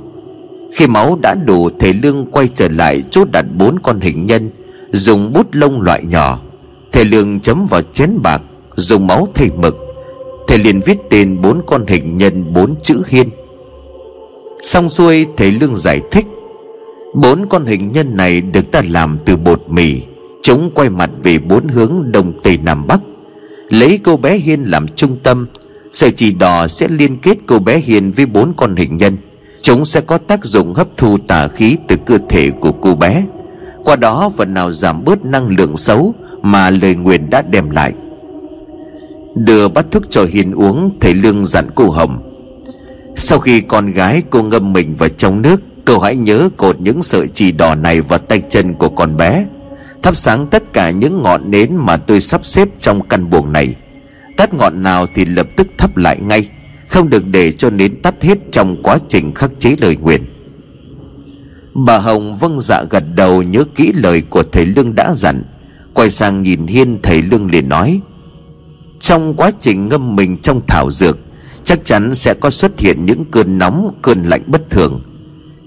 Khi máu đã đủ, Thầy Lương quay trở lại chốt đặt bốn con hình nhân, Dùng bút lông loại nhỏ. Thầy Lương chấm vào chén bạc, Dùng máu thầy mực. Thầy liền viết tên bốn con hình nhân, bốn chữ Hiên. Xong xuôi, thầy Lương giải thích, Bốn con hình nhân này được ta làm từ bột mì. Chúng quay mặt về bốn hướng đông tây nam bắc. Lấy cô bé Hiên làm trung tâm Sợi chỉ đỏ sẽ liên kết cô bé hiền với bốn con hình nhân. Chúng sẽ có tác dụng hấp thu tà khí từ cơ thể của cô bé. Qua đó, phần nào giảm bớt năng lượng xấu Mà lời nguyền đã đem lại. Đưa bát thuốc cho hiền uống, Thầy Lương dặn cô Hồng. Sau khi con gái cô ngâm mình vào trong nước cô hãy nhớ cột những sợi chỉ đỏ này vào tay chân của con bé. Thắp sáng tất cả những ngọn nến mà tôi sắp xếp trong căn buồng này. Tắt ngọn nào thì lập tức thắp lại ngay Không được để cho nến tắt hết trong quá trình khắc chế lời nguyện. Bà Hồng vâng dạ gật đầu nhớ kỹ lời của thầy Lương đã dặn Quay sang nhìn Hiên thầy Lương liền nói Trong quá trình ngâm mình trong thảo dược Chắc chắn sẽ có xuất hiện những cơn nóng, cơn lạnh bất thường.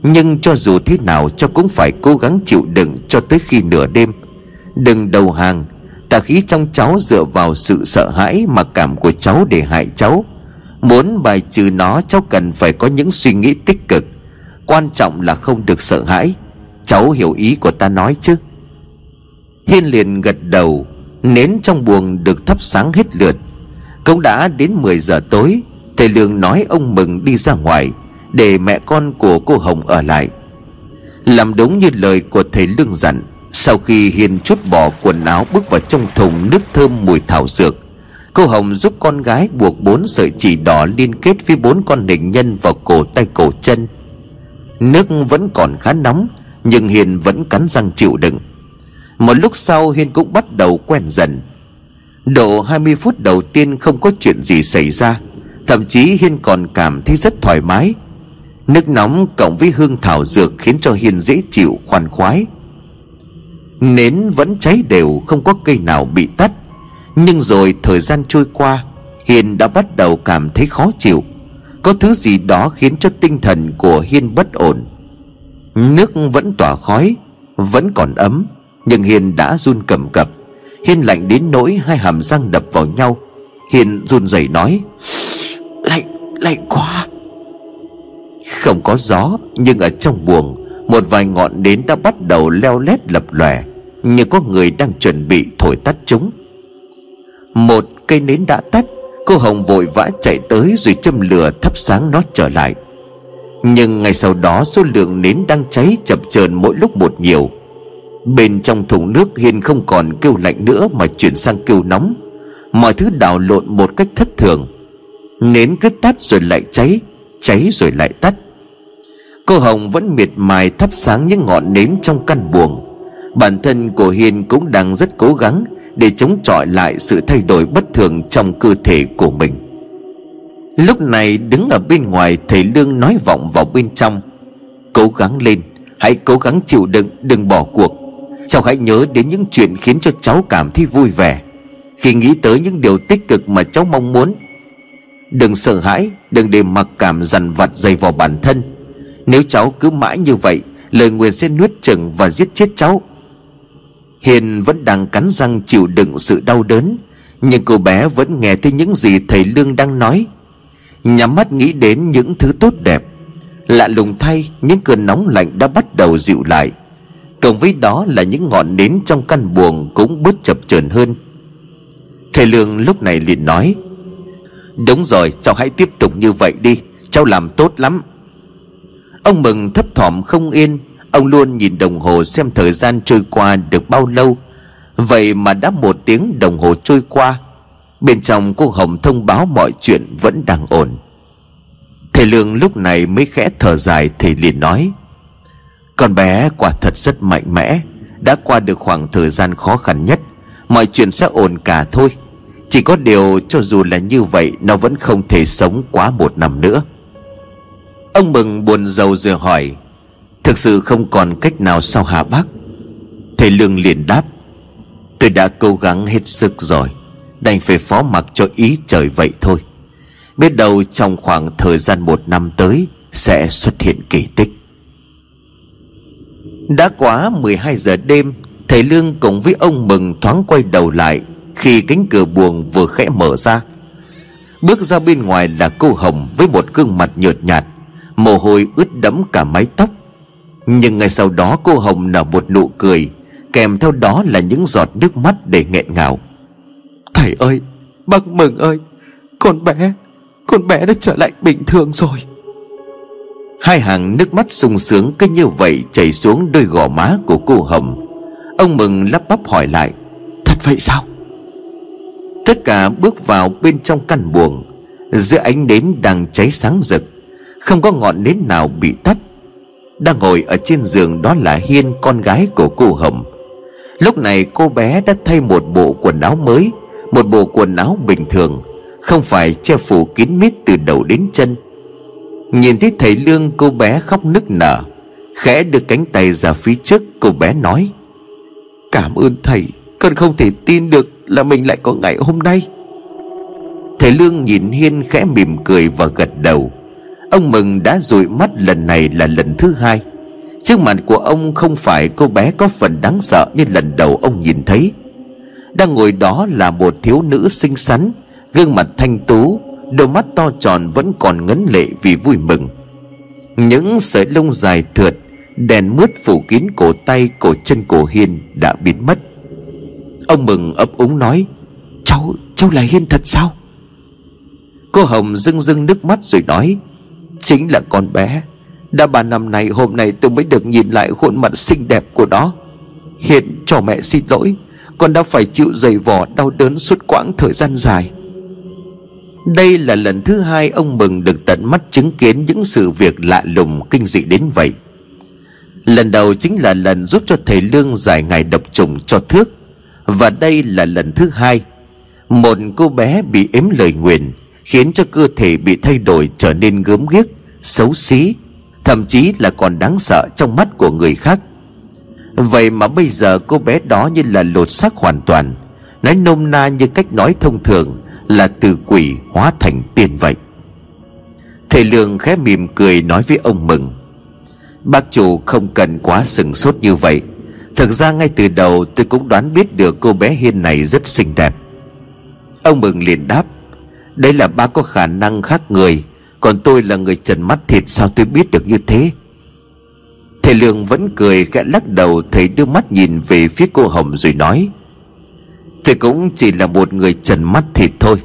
Nhưng cho dù thế nào cho cũng phải cố gắng chịu đựng cho tới khi nửa đêm. Đừng đầu hàng Tà khí trong cháu dựa vào sự sợ hãi Mặc cảm của cháu để hại cháu. Muốn bài trừ nó, cháu cần phải có những suy nghĩ tích cực. Quan trọng là không được sợ hãi. Cháu hiểu ý của ta nói chứ? Hiên liền gật đầu, Nến trong buồng được thắp sáng hết lượt. Cũng đã đến 10 giờ tối, Thầy Lương nói ông mừng đi ra ngoài, Để mẹ con của cô Hồng ở lại. Làm đúng như lời của thầy Lương dặn sau khi Hiền chút bỏ quần áo bước vào trong thùng nước thơm mùi thảo dược, Cô Hồng giúp con gái buộc bốn sợi chỉ đỏ liên kết với bốn con hình nhân vào cổ tay cổ chân. Nước vẫn còn khá nóng, Nhưng Hiền vẫn cắn răng chịu đựng. Một lúc sau, Hiền cũng bắt đầu quen dần. Độ 20 phút đầu tiên không có chuyện gì xảy ra, Thậm chí Hiên còn cảm thấy rất thoải mái. Nước nóng cộng với hương thảo dược Khiến cho Hiên dễ chịu, khoan khoái. Nến vẫn cháy đều Không có cây nào bị tắt. Nhưng rồi thời gian trôi qua Hiên đã bắt đầu cảm thấy khó chịu. Có thứ gì đó khiến cho tinh thần của Hiên bất ổn. Nước vẫn tỏa khói Vẫn còn ấm Nhưng Hiên đã run cầm cập. Hiên lạnh đến nỗi hai hàm răng đập vào nhau. Hiên run rẩy nói Lạnh, lạnh quá. Không có gió Nhưng ở trong buồng Một vài ngọn nến đã bắt đầu leo lét lập lòe như có người đang chuẩn bị thổi tắt chúng. Một cây nến đã tắt, Cô Hồng vội vã chạy tới Rồi châm lửa thắp sáng nó trở lại. Nhưng ngày sau đó số lượng nến đang cháy chập chờn mỗi lúc một nhiều. Bên trong thùng nước Hiền không còn kêu lạnh nữa Mà chuyển sang kêu nóng. Mọi thứ đảo lộn một cách thất thường. Nến cứ tắt rồi lại cháy Cháy rồi lại tắt. Cô Hồng vẫn miệt mài thắp sáng những ngọn nến trong căn buồng. Bản thân của Hiền cũng đang rất cố gắng Để chống chọi lại sự thay đổi bất thường trong cơ thể của mình. Lúc này đứng ở bên ngoài, Thầy Lương nói vọng vào bên trong. Cố gắng lên, Hãy cố gắng chịu đựng, Đừng bỏ cuộc. Cháu hãy nhớ đến những chuyện khiến cho cháu cảm thấy vui vẻ. Khi nghĩ tới những điều tích cực mà cháu mong muốn, Đừng sợ hãi, Đừng để mặc cảm dằn vặt dày vào bản thân. Nếu cháu cứ mãi như vậy, Lời nguyền sẽ nuốt chừng và giết chết cháu. Hiền vẫn đang cắn răng chịu đựng sự đau đớn, Nhưng cô bé vẫn nghe thấy những gì thầy Lương đang nói. Nhắm mắt nghĩ đến những thứ tốt đẹp. Lạ lùng thay, Những cơn nóng lạnh đã bắt đầu dịu lại. Cộng với đó là những ngọn nến trong căn buồng Cũng bớt chập chờn hơn. Thầy Lương lúc này liền nói, Đúng rồi, cháu hãy tiếp tục như vậy đi, Cháu làm tốt lắm. Ông mừng thấp thỏm không yên Ông luôn nhìn đồng hồ xem thời gian trôi qua được bao lâu. Vậy mà đã một tiếng đồng hồ trôi qua, Bên trong cô Hồng thông báo mọi chuyện vẫn đang ổn. Thầy Lương lúc này mới khẽ thở dài, Thầy liền nói, Con bé quả thật rất mạnh mẽ, Đã qua được khoảng thời gian khó khăn nhất, Mọi chuyện sẽ ổn cả thôi. Chỉ có điều cho dù là như vậy, Nó vẫn không thể sống quá một năm nữa. Ông Mừng buồn rầu rồi hỏi Thực sự không còn cách nào sao hả bác Thầy Lương liền đáp, Tôi đã cố gắng hết sức rồi, Đành phải phó mặc cho ý trời vậy thôi. Biết đâu trong khoảng thời gian một năm tới Sẽ xuất hiện kỳ tích. Đã quá 12 giờ đêm, Thầy Lương cùng với ông Mừng thoáng quay đầu lại Khi cánh cửa buồng vừa khẽ mở ra. Bước ra bên ngoài là cô Hồng Với một gương mặt nhợt nhạt, Mồ hôi ướt đẫm cả mái tóc. Nhưng ngay sau đó cô Hồng nở một nụ cười Kèm theo đó là những giọt nước mắt để nghẹn ngào. Thầy ơi Bác Mừng ơi Con bé Con bé đã trở lại bình thường rồi. Hai hàng nước mắt sung sướng cứ như vậy chảy xuống đôi gò má của cô Hồng. Ông Mừng lắp bắp hỏi lại Thật vậy sao? Tất cả bước vào bên trong căn buồng Giữa ánh nến đang cháy sáng rực Không có ngọn nến nào bị tắt đang ngồi ở trên giường đó là Hiên, con gái của cô Hồng. Lúc này cô bé đã thay một bộ quần áo mới, Một bộ quần áo bình thường, Không phải che phủ kín mít từ đầu đến chân. Nhìn thấy thầy Lương, cô bé khóc nức nở, Khẽ đưa cánh tay ra phía trước, Cô bé nói, Cảm ơn thầy, Con không thể tin được là mình lại có ngày hôm nay. Thầy Lương nhìn Hiên khẽ mỉm cười và gật đầu. Ông mừng đã dụi mắt lần này là lần thứ hai. Trước mặt của ông không phải cô bé có phần đáng sợ như lần đầu ông nhìn thấy. Đang ngồi đó là một thiếu nữ xinh xắn Gương mặt thanh tú Đôi mắt to tròn vẫn còn ngấn lệ vì vui mừng. Những sợi lông dài thượt Đèn mướt phủ kín cổ tay cổ chân cổ Hiên đã biến mất. Ông mừng ấp úng nói Cháu, cháu là Hiên thật sao? Cô Hồng rưng rưng nước mắt rồi nói Chính là con bé. Đã ba năm nay hôm nay tôi mới được nhìn lại khuôn mặt xinh đẹp của nó. Hiện cho mẹ xin lỗi, Con đã phải chịu dày vò đau đớn suốt quãng thời gian dài. Đây là lần thứ hai ông mừng được tận mắt chứng kiến những sự việc lạ lùng kinh dị đến vậy. Lần đầu chính là lần giúp cho thầy lương giải ngày độc trùng cho thước. Và đây là lần thứ hai, một cô bé bị ếm lời nguyền khiến cho cơ thể bị thay đổi trở nên gớm ghiếc, xấu xí, thậm chí là còn đáng sợ trong mắt của người khác. Vậy mà bây giờ cô bé đó như là lột xác hoàn toàn nói nôm na như cách nói thông thường là từ quỷ hóa thành tiên vậy. Thầy lương khẽ mỉm cười nói với ông mừng, bác chủ không cần quá sừng sốt như vậy. Thực ra ngay từ đầu tôi cũng đoán biết được cô bé hiên này rất xinh đẹp. Ông mừng liền đáp đây là ba có khả năng khác người. Còn tôi là người trần mắt thịt, sao tôi biết được như thế? Thầy lương vẫn cười khẽ lắc đầu thầy đưa mắt nhìn về phía cô hồng rồi nói, thầy cũng chỉ là một người trần mắt thịt thôi,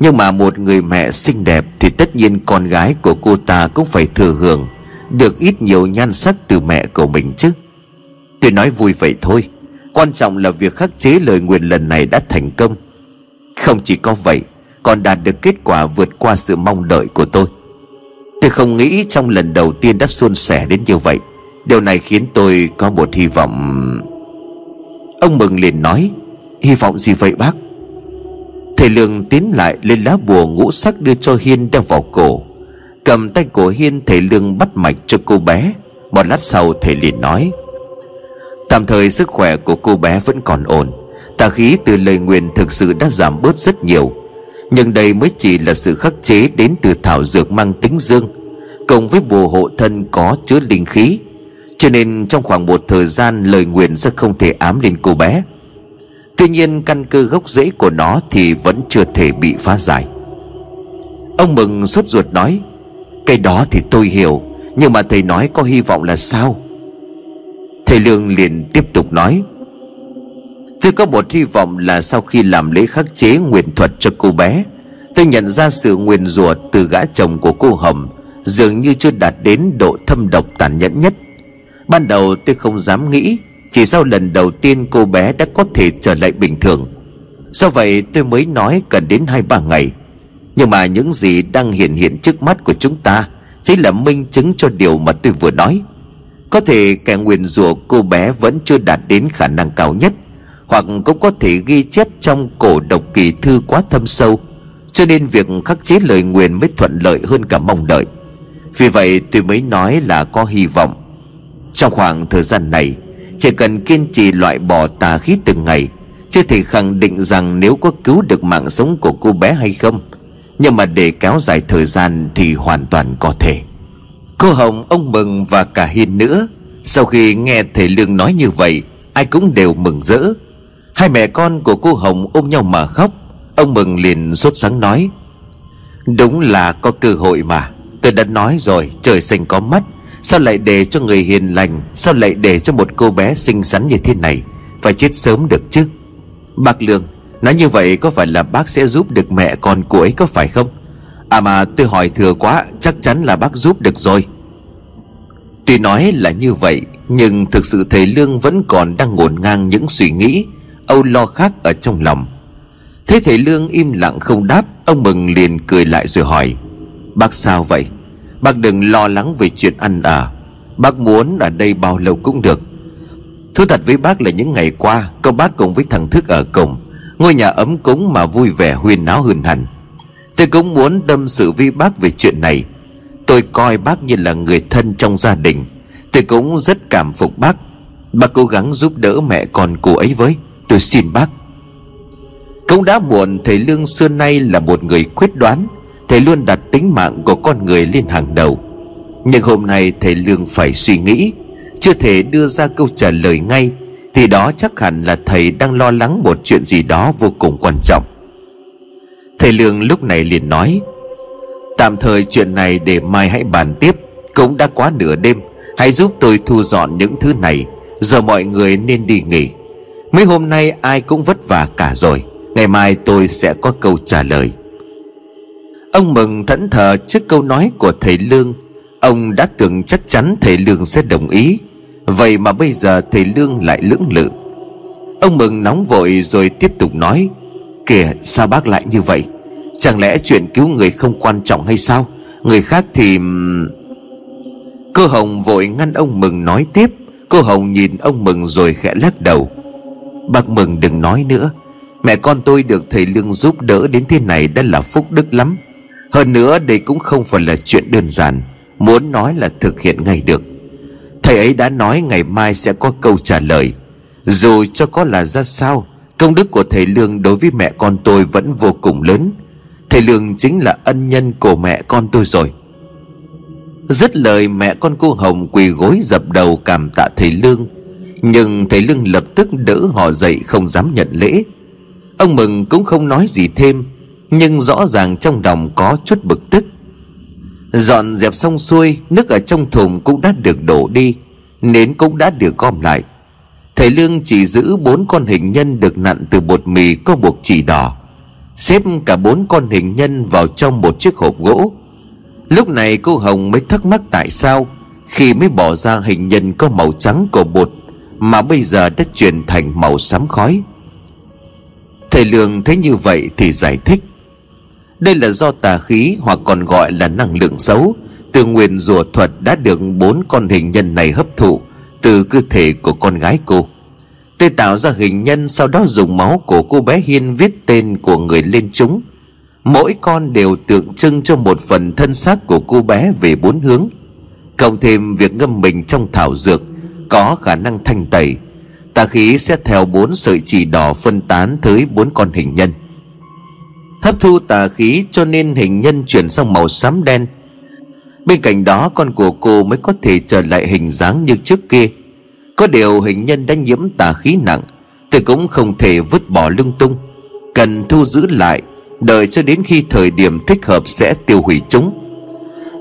Nhưng mà một người mẹ xinh đẹp Thì tất nhiên con gái của cô ta cũng phải thừa hưởng, Được ít nhiều nhan sắc từ mẹ của mình chứ. Tôi nói vui vậy thôi. Quan trọng là việc khắc chế lời nguyện lần này đã thành công. Không chỉ có vậy còn đạt được kết quả vượt qua sự mong đợi của tôi. Tôi không nghĩ trong lần đầu tiên đã suôn sẻ đến như vậy. Điều này khiến tôi có một hy vọng. Ông Mừng liền nói, Hy vọng gì vậy, bác? Thầy Lương tiến lại lên lá bùa ngũ sắc đưa cho Hiên đeo vào cổ. Cầm tay của Hiên, thầy Lương bắt mạch cho cô bé. Một lát sau, thầy liền nói, Tạm thời sức khỏe của cô bé vẫn còn ổn. Tà khí từ lời nguyền thực sự đã giảm bớt rất nhiều. Nhưng đây mới chỉ là sự khắc chế đến từ thảo dược mang tính dương, Cộng với bùa hộ thân có chứa linh khí. Cho nên trong khoảng một thời gian, lời nguyện sẽ không thể ám lên cô bé. Tuy nhiên, căn cơ gốc rễ của nó thì vẫn chưa thể bị phá giải. Ông Mừng sốt ruột nói, Cái đó thì tôi hiểu, Nhưng mà thầy nói có hy vọng là sao? Thầy Lương liền tiếp tục nói Tôi có một hy vọng là sau khi làm lễ khắc chế nguyện thuật cho cô bé, Tôi nhận ra sự nguyền rủa từ gã chồng của cô Hồng Dường như chưa đạt đến độ thâm độc tàn nhẫn nhất. Ban đầu tôi không dám nghĩ, chỉ sau lần đầu tiên cô bé đã có thể trở lại bình thường. Do vậy tôi mới nói cần đến hai ba ngày. Nhưng mà những gì đang hiện hiện trước mắt của chúng ta Chính là minh chứng cho điều mà tôi vừa nói. Có thể kẻ nguyền rủa cô bé vẫn chưa đạt đến khả năng cao nhất. Hoặc cũng có thể ghi chép trong cổ độc kỳ thư quá thâm sâu. Cho nên việc khắc chế lời nguyền mới thuận lợi hơn cả mong đợi. Vì vậy tôi mới nói là có hy vọng. Trong khoảng thời gian này chỉ cần kiên trì loại bỏ tà khí từng ngày Chưa thể khẳng định rằng nếu có cứu được mạng sống của cô bé hay không Nhưng mà để kéo dài thời gian thì hoàn toàn có thể. Cô Hồng, ông Mừng và cả Hiên nữa Sau khi nghe thầy Lương nói như vậy Ai cũng đều mừng rỡ. Hai mẹ con của cô Hồng ôm nhau mà khóc. Ông Mừng liền sốt sáng nói, Đúng là có cơ hội mà. Tôi đã nói rồi, trời xanh có mắt. Sao lại để cho người hiền lành? Sao lại để cho một cô bé xinh xắn như thế này? Phải chết sớm được chứ. Bác Lương, Nói như vậy có phải là bác sẽ giúp được mẹ con cô ấy có phải không? À mà, tôi hỏi thừa quá, Chắc chắn là bác giúp được rồi. Tuy nói là như vậy, Nhưng thực sự thầy Lương vẫn còn đang ngổn ngang những suy nghĩ. Âu lo khác ở trong lòng. Thế thầy Lương im lặng không đáp, Ông Mừng liền cười lại rồi hỏi, Bác sao vậy? Bác đừng lo lắng về chuyện ăn ở Bác muốn ở đây bao lâu cũng được. Thú thật với bác là những ngày qua Cô bác cùng với thằng Thức ở cùng. Ngôi nhà ấm cúng mà vui vẻ huyên náo hơn hẳn Tôi cũng muốn đâm sự với bác về chuyện này. Tôi coi bác như là người thân trong gia đình. Tôi cũng rất cảm phục bác. Bác cố gắng giúp đỡ mẹ con cô ấy với. Tôi xin bác. Cũng đã muộn, Thầy Lương xưa nay là một người quyết đoán. Thầy luôn đặt tính mạng của con người lên hàng đầu. Nhưng hôm nay thầy Lương phải suy nghĩ. Chưa thể đưa ra câu trả lời ngay, Thì đó chắc hẳn là thầy đang lo lắng một chuyện gì đó vô cùng quan trọng. Thầy Lương lúc này liền nói, Tạm thời chuyện này để mai hãy bàn tiếp. Cũng đã quá nửa đêm, Hãy giúp tôi thu dọn những thứ này. Giờ mọi người nên đi nghỉ. Mấy hôm nay ai cũng vất vả cả rồi. Ngày mai tôi sẽ có câu trả lời. Ông mừng thẫn thờ trước câu nói của thầy Lương. Ông đã tưởng chắc chắn thầy Lương sẽ đồng ý. Vậy mà bây giờ thầy Lương lại lưỡng lự. Ông mừng nóng vội rồi tiếp tục nói, Kìa, sao bác lại như vậy? Chẳng lẽ chuyện cứu người không quan trọng hay sao? Người khác thì Cô Hồng vội ngăn ông Mừng nói tiếp. Cô Hồng nhìn ông Mừng rồi khẽ lắc đầu. Bác Mừng đừng nói nữa. Mẹ con tôi được thầy Lương giúp đỡ đến thế này đã là phúc đức lắm. Hơn nữa đây cũng không phải là chuyện đơn giản. Muốn nói là thực hiện ngay được. Thầy ấy đã nói ngày mai sẽ có câu trả lời. Dù cho có là ra sao, Công đức của thầy Lương đối với mẹ con tôi vẫn vô cùng lớn. Thầy Lương chính là ân nhân của mẹ con tôi rồi. Dứt lời, mẹ con cô Hồng quỳ gối dập đầu cảm tạ thầy Lương. Nhưng thầy Lương lập tức đỡ họ dậy không dám nhận lễ. Ông Mừng cũng không nói gì thêm, Nhưng rõ ràng trong lòng có chút bực tức. Dọn dẹp xong xuôi, Nước ở trong thùng cũng đã được đổ đi, Nến cũng đã được gom lại. Thầy Lương chỉ giữ bốn con hình nhân được nặn từ bột mì có buộc chỉ đỏ, Xếp cả bốn con hình nhân vào trong một chiếc hộp gỗ. Lúc này cô Hồng mới thắc mắc tại sao Khi mới bỏ ra hình nhân có màu trắng của bột mà bây giờ đã chuyển thành màu xám khói. Thầy Lương thấy như vậy thì giải thích. Đây là do tà khí hoặc còn gọi là năng lượng xấu Từ nguyền rùa thuật đã được bốn con hình nhân này hấp thụ Từ cơ thể của con gái cô. Tê tạo ra hình nhân sau đó dùng máu của cô bé Hiên viết tên của người lên chúng. Mỗi con đều tượng trưng cho một phần thân xác của cô bé về bốn hướng, Cộng thêm việc ngâm mình trong thảo dược có khả năng thanh tẩy. Tà khí sẽ theo bốn sợi chỉ đỏ phân tán tới bốn con hình nhân. Hấp thu tà khí cho nên hình nhân chuyển sang màu xám đen. Bên cạnh đó, con của cô mới có thể trở lại hình dáng như trước kia. Có điều hình nhân đã nhiễm tà khí nặng Tôi cũng không thể vứt bỏ lung tung. Cần thu giữ lại, Đợi cho đến khi thời điểm thích hợp sẽ tiêu hủy chúng.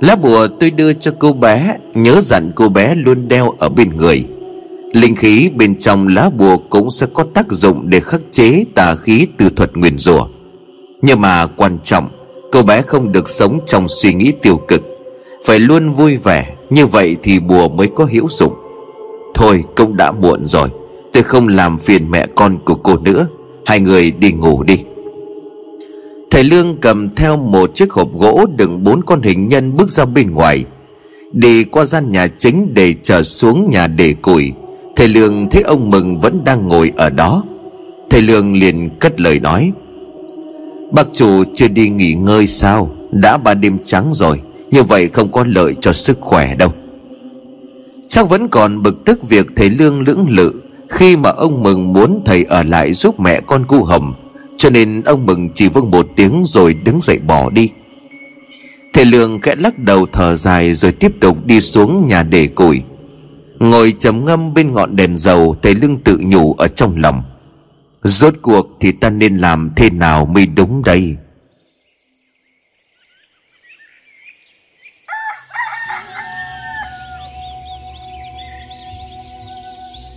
Lá bùa tôi đưa cho cô bé, Nhớ dặn cô bé luôn đeo ở bên người. Linh khí bên trong lá bùa cũng sẽ có tác dụng để khắc chế tà khí từ thuật nguyền rủa. Nhưng mà quan trọng, Cô bé không được sống trong suy nghĩ tiêu cực. Phải luôn vui vẻ, Như vậy thì bùa mới có hữu dụng. Thôi, cũng đã muộn rồi. Tôi không làm phiền mẹ con của cô nữa. Hai người đi ngủ đi. Thầy Lương cầm theo một chiếc hộp gỗ đựng bốn con hình nhân bước ra bên ngoài. Đi qua gian nhà chính để trở xuống nhà để củi. Thầy Lương thấy ông Mừng vẫn đang ngồi ở đó. Thầy Lương liền cất lời nói. Bác chủ chưa đi nghỉ ngơi sao? Đã ba đêm trắng rồi. Như vậy không có lợi cho sức khỏe đâu. Chắc vẫn còn bực tức việc thầy Lương lưỡng lự Khi mà ông Mừng muốn thầy ở lại giúp mẹ con cu Hồng. Cho nên ông Mừng chỉ vâng một tiếng rồi đứng dậy bỏ đi. Thầy Lương khẽ lắc đầu thở dài rồi tiếp tục đi xuống nhà để củi. Ngồi trầm ngâm bên ngọn đèn dầu, Thầy lưng tự nhủ ở trong lòng. Rốt cuộc thì ta nên làm thế nào mới đúng đây?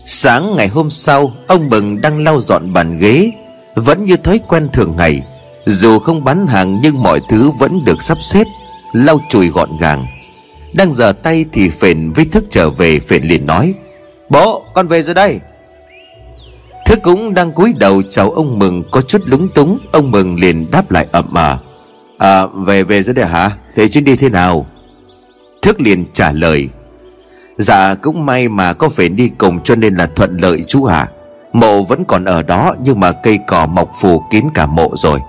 Sáng ngày hôm sau, Ông mừng đang lau dọn bàn ghế. Vẫn như thói quen thường ngày. Dù không bán hàng nhưng mọi thứ vẫn được sắp xếp, Lau chùi gọn gàng. Đang giờ tay thì phền với thức trở về, phền liền nói, Bố, con về rồi đây. Thức cũng đang cúi đầu chào ông Mừng, có chút lúng túng, Ông Mừng liền đáp lại ậm mà À về về rồi đây hả? Thế chuyến đi thế nào? Thức liền trả lời Dạ cũng may mà có phải đi cùng cho nên là thuận lợi chú hả à. Mộ vẫn còn ở đó, nhưng mà cây cỏ mọc phủ kín cả mộ rồi.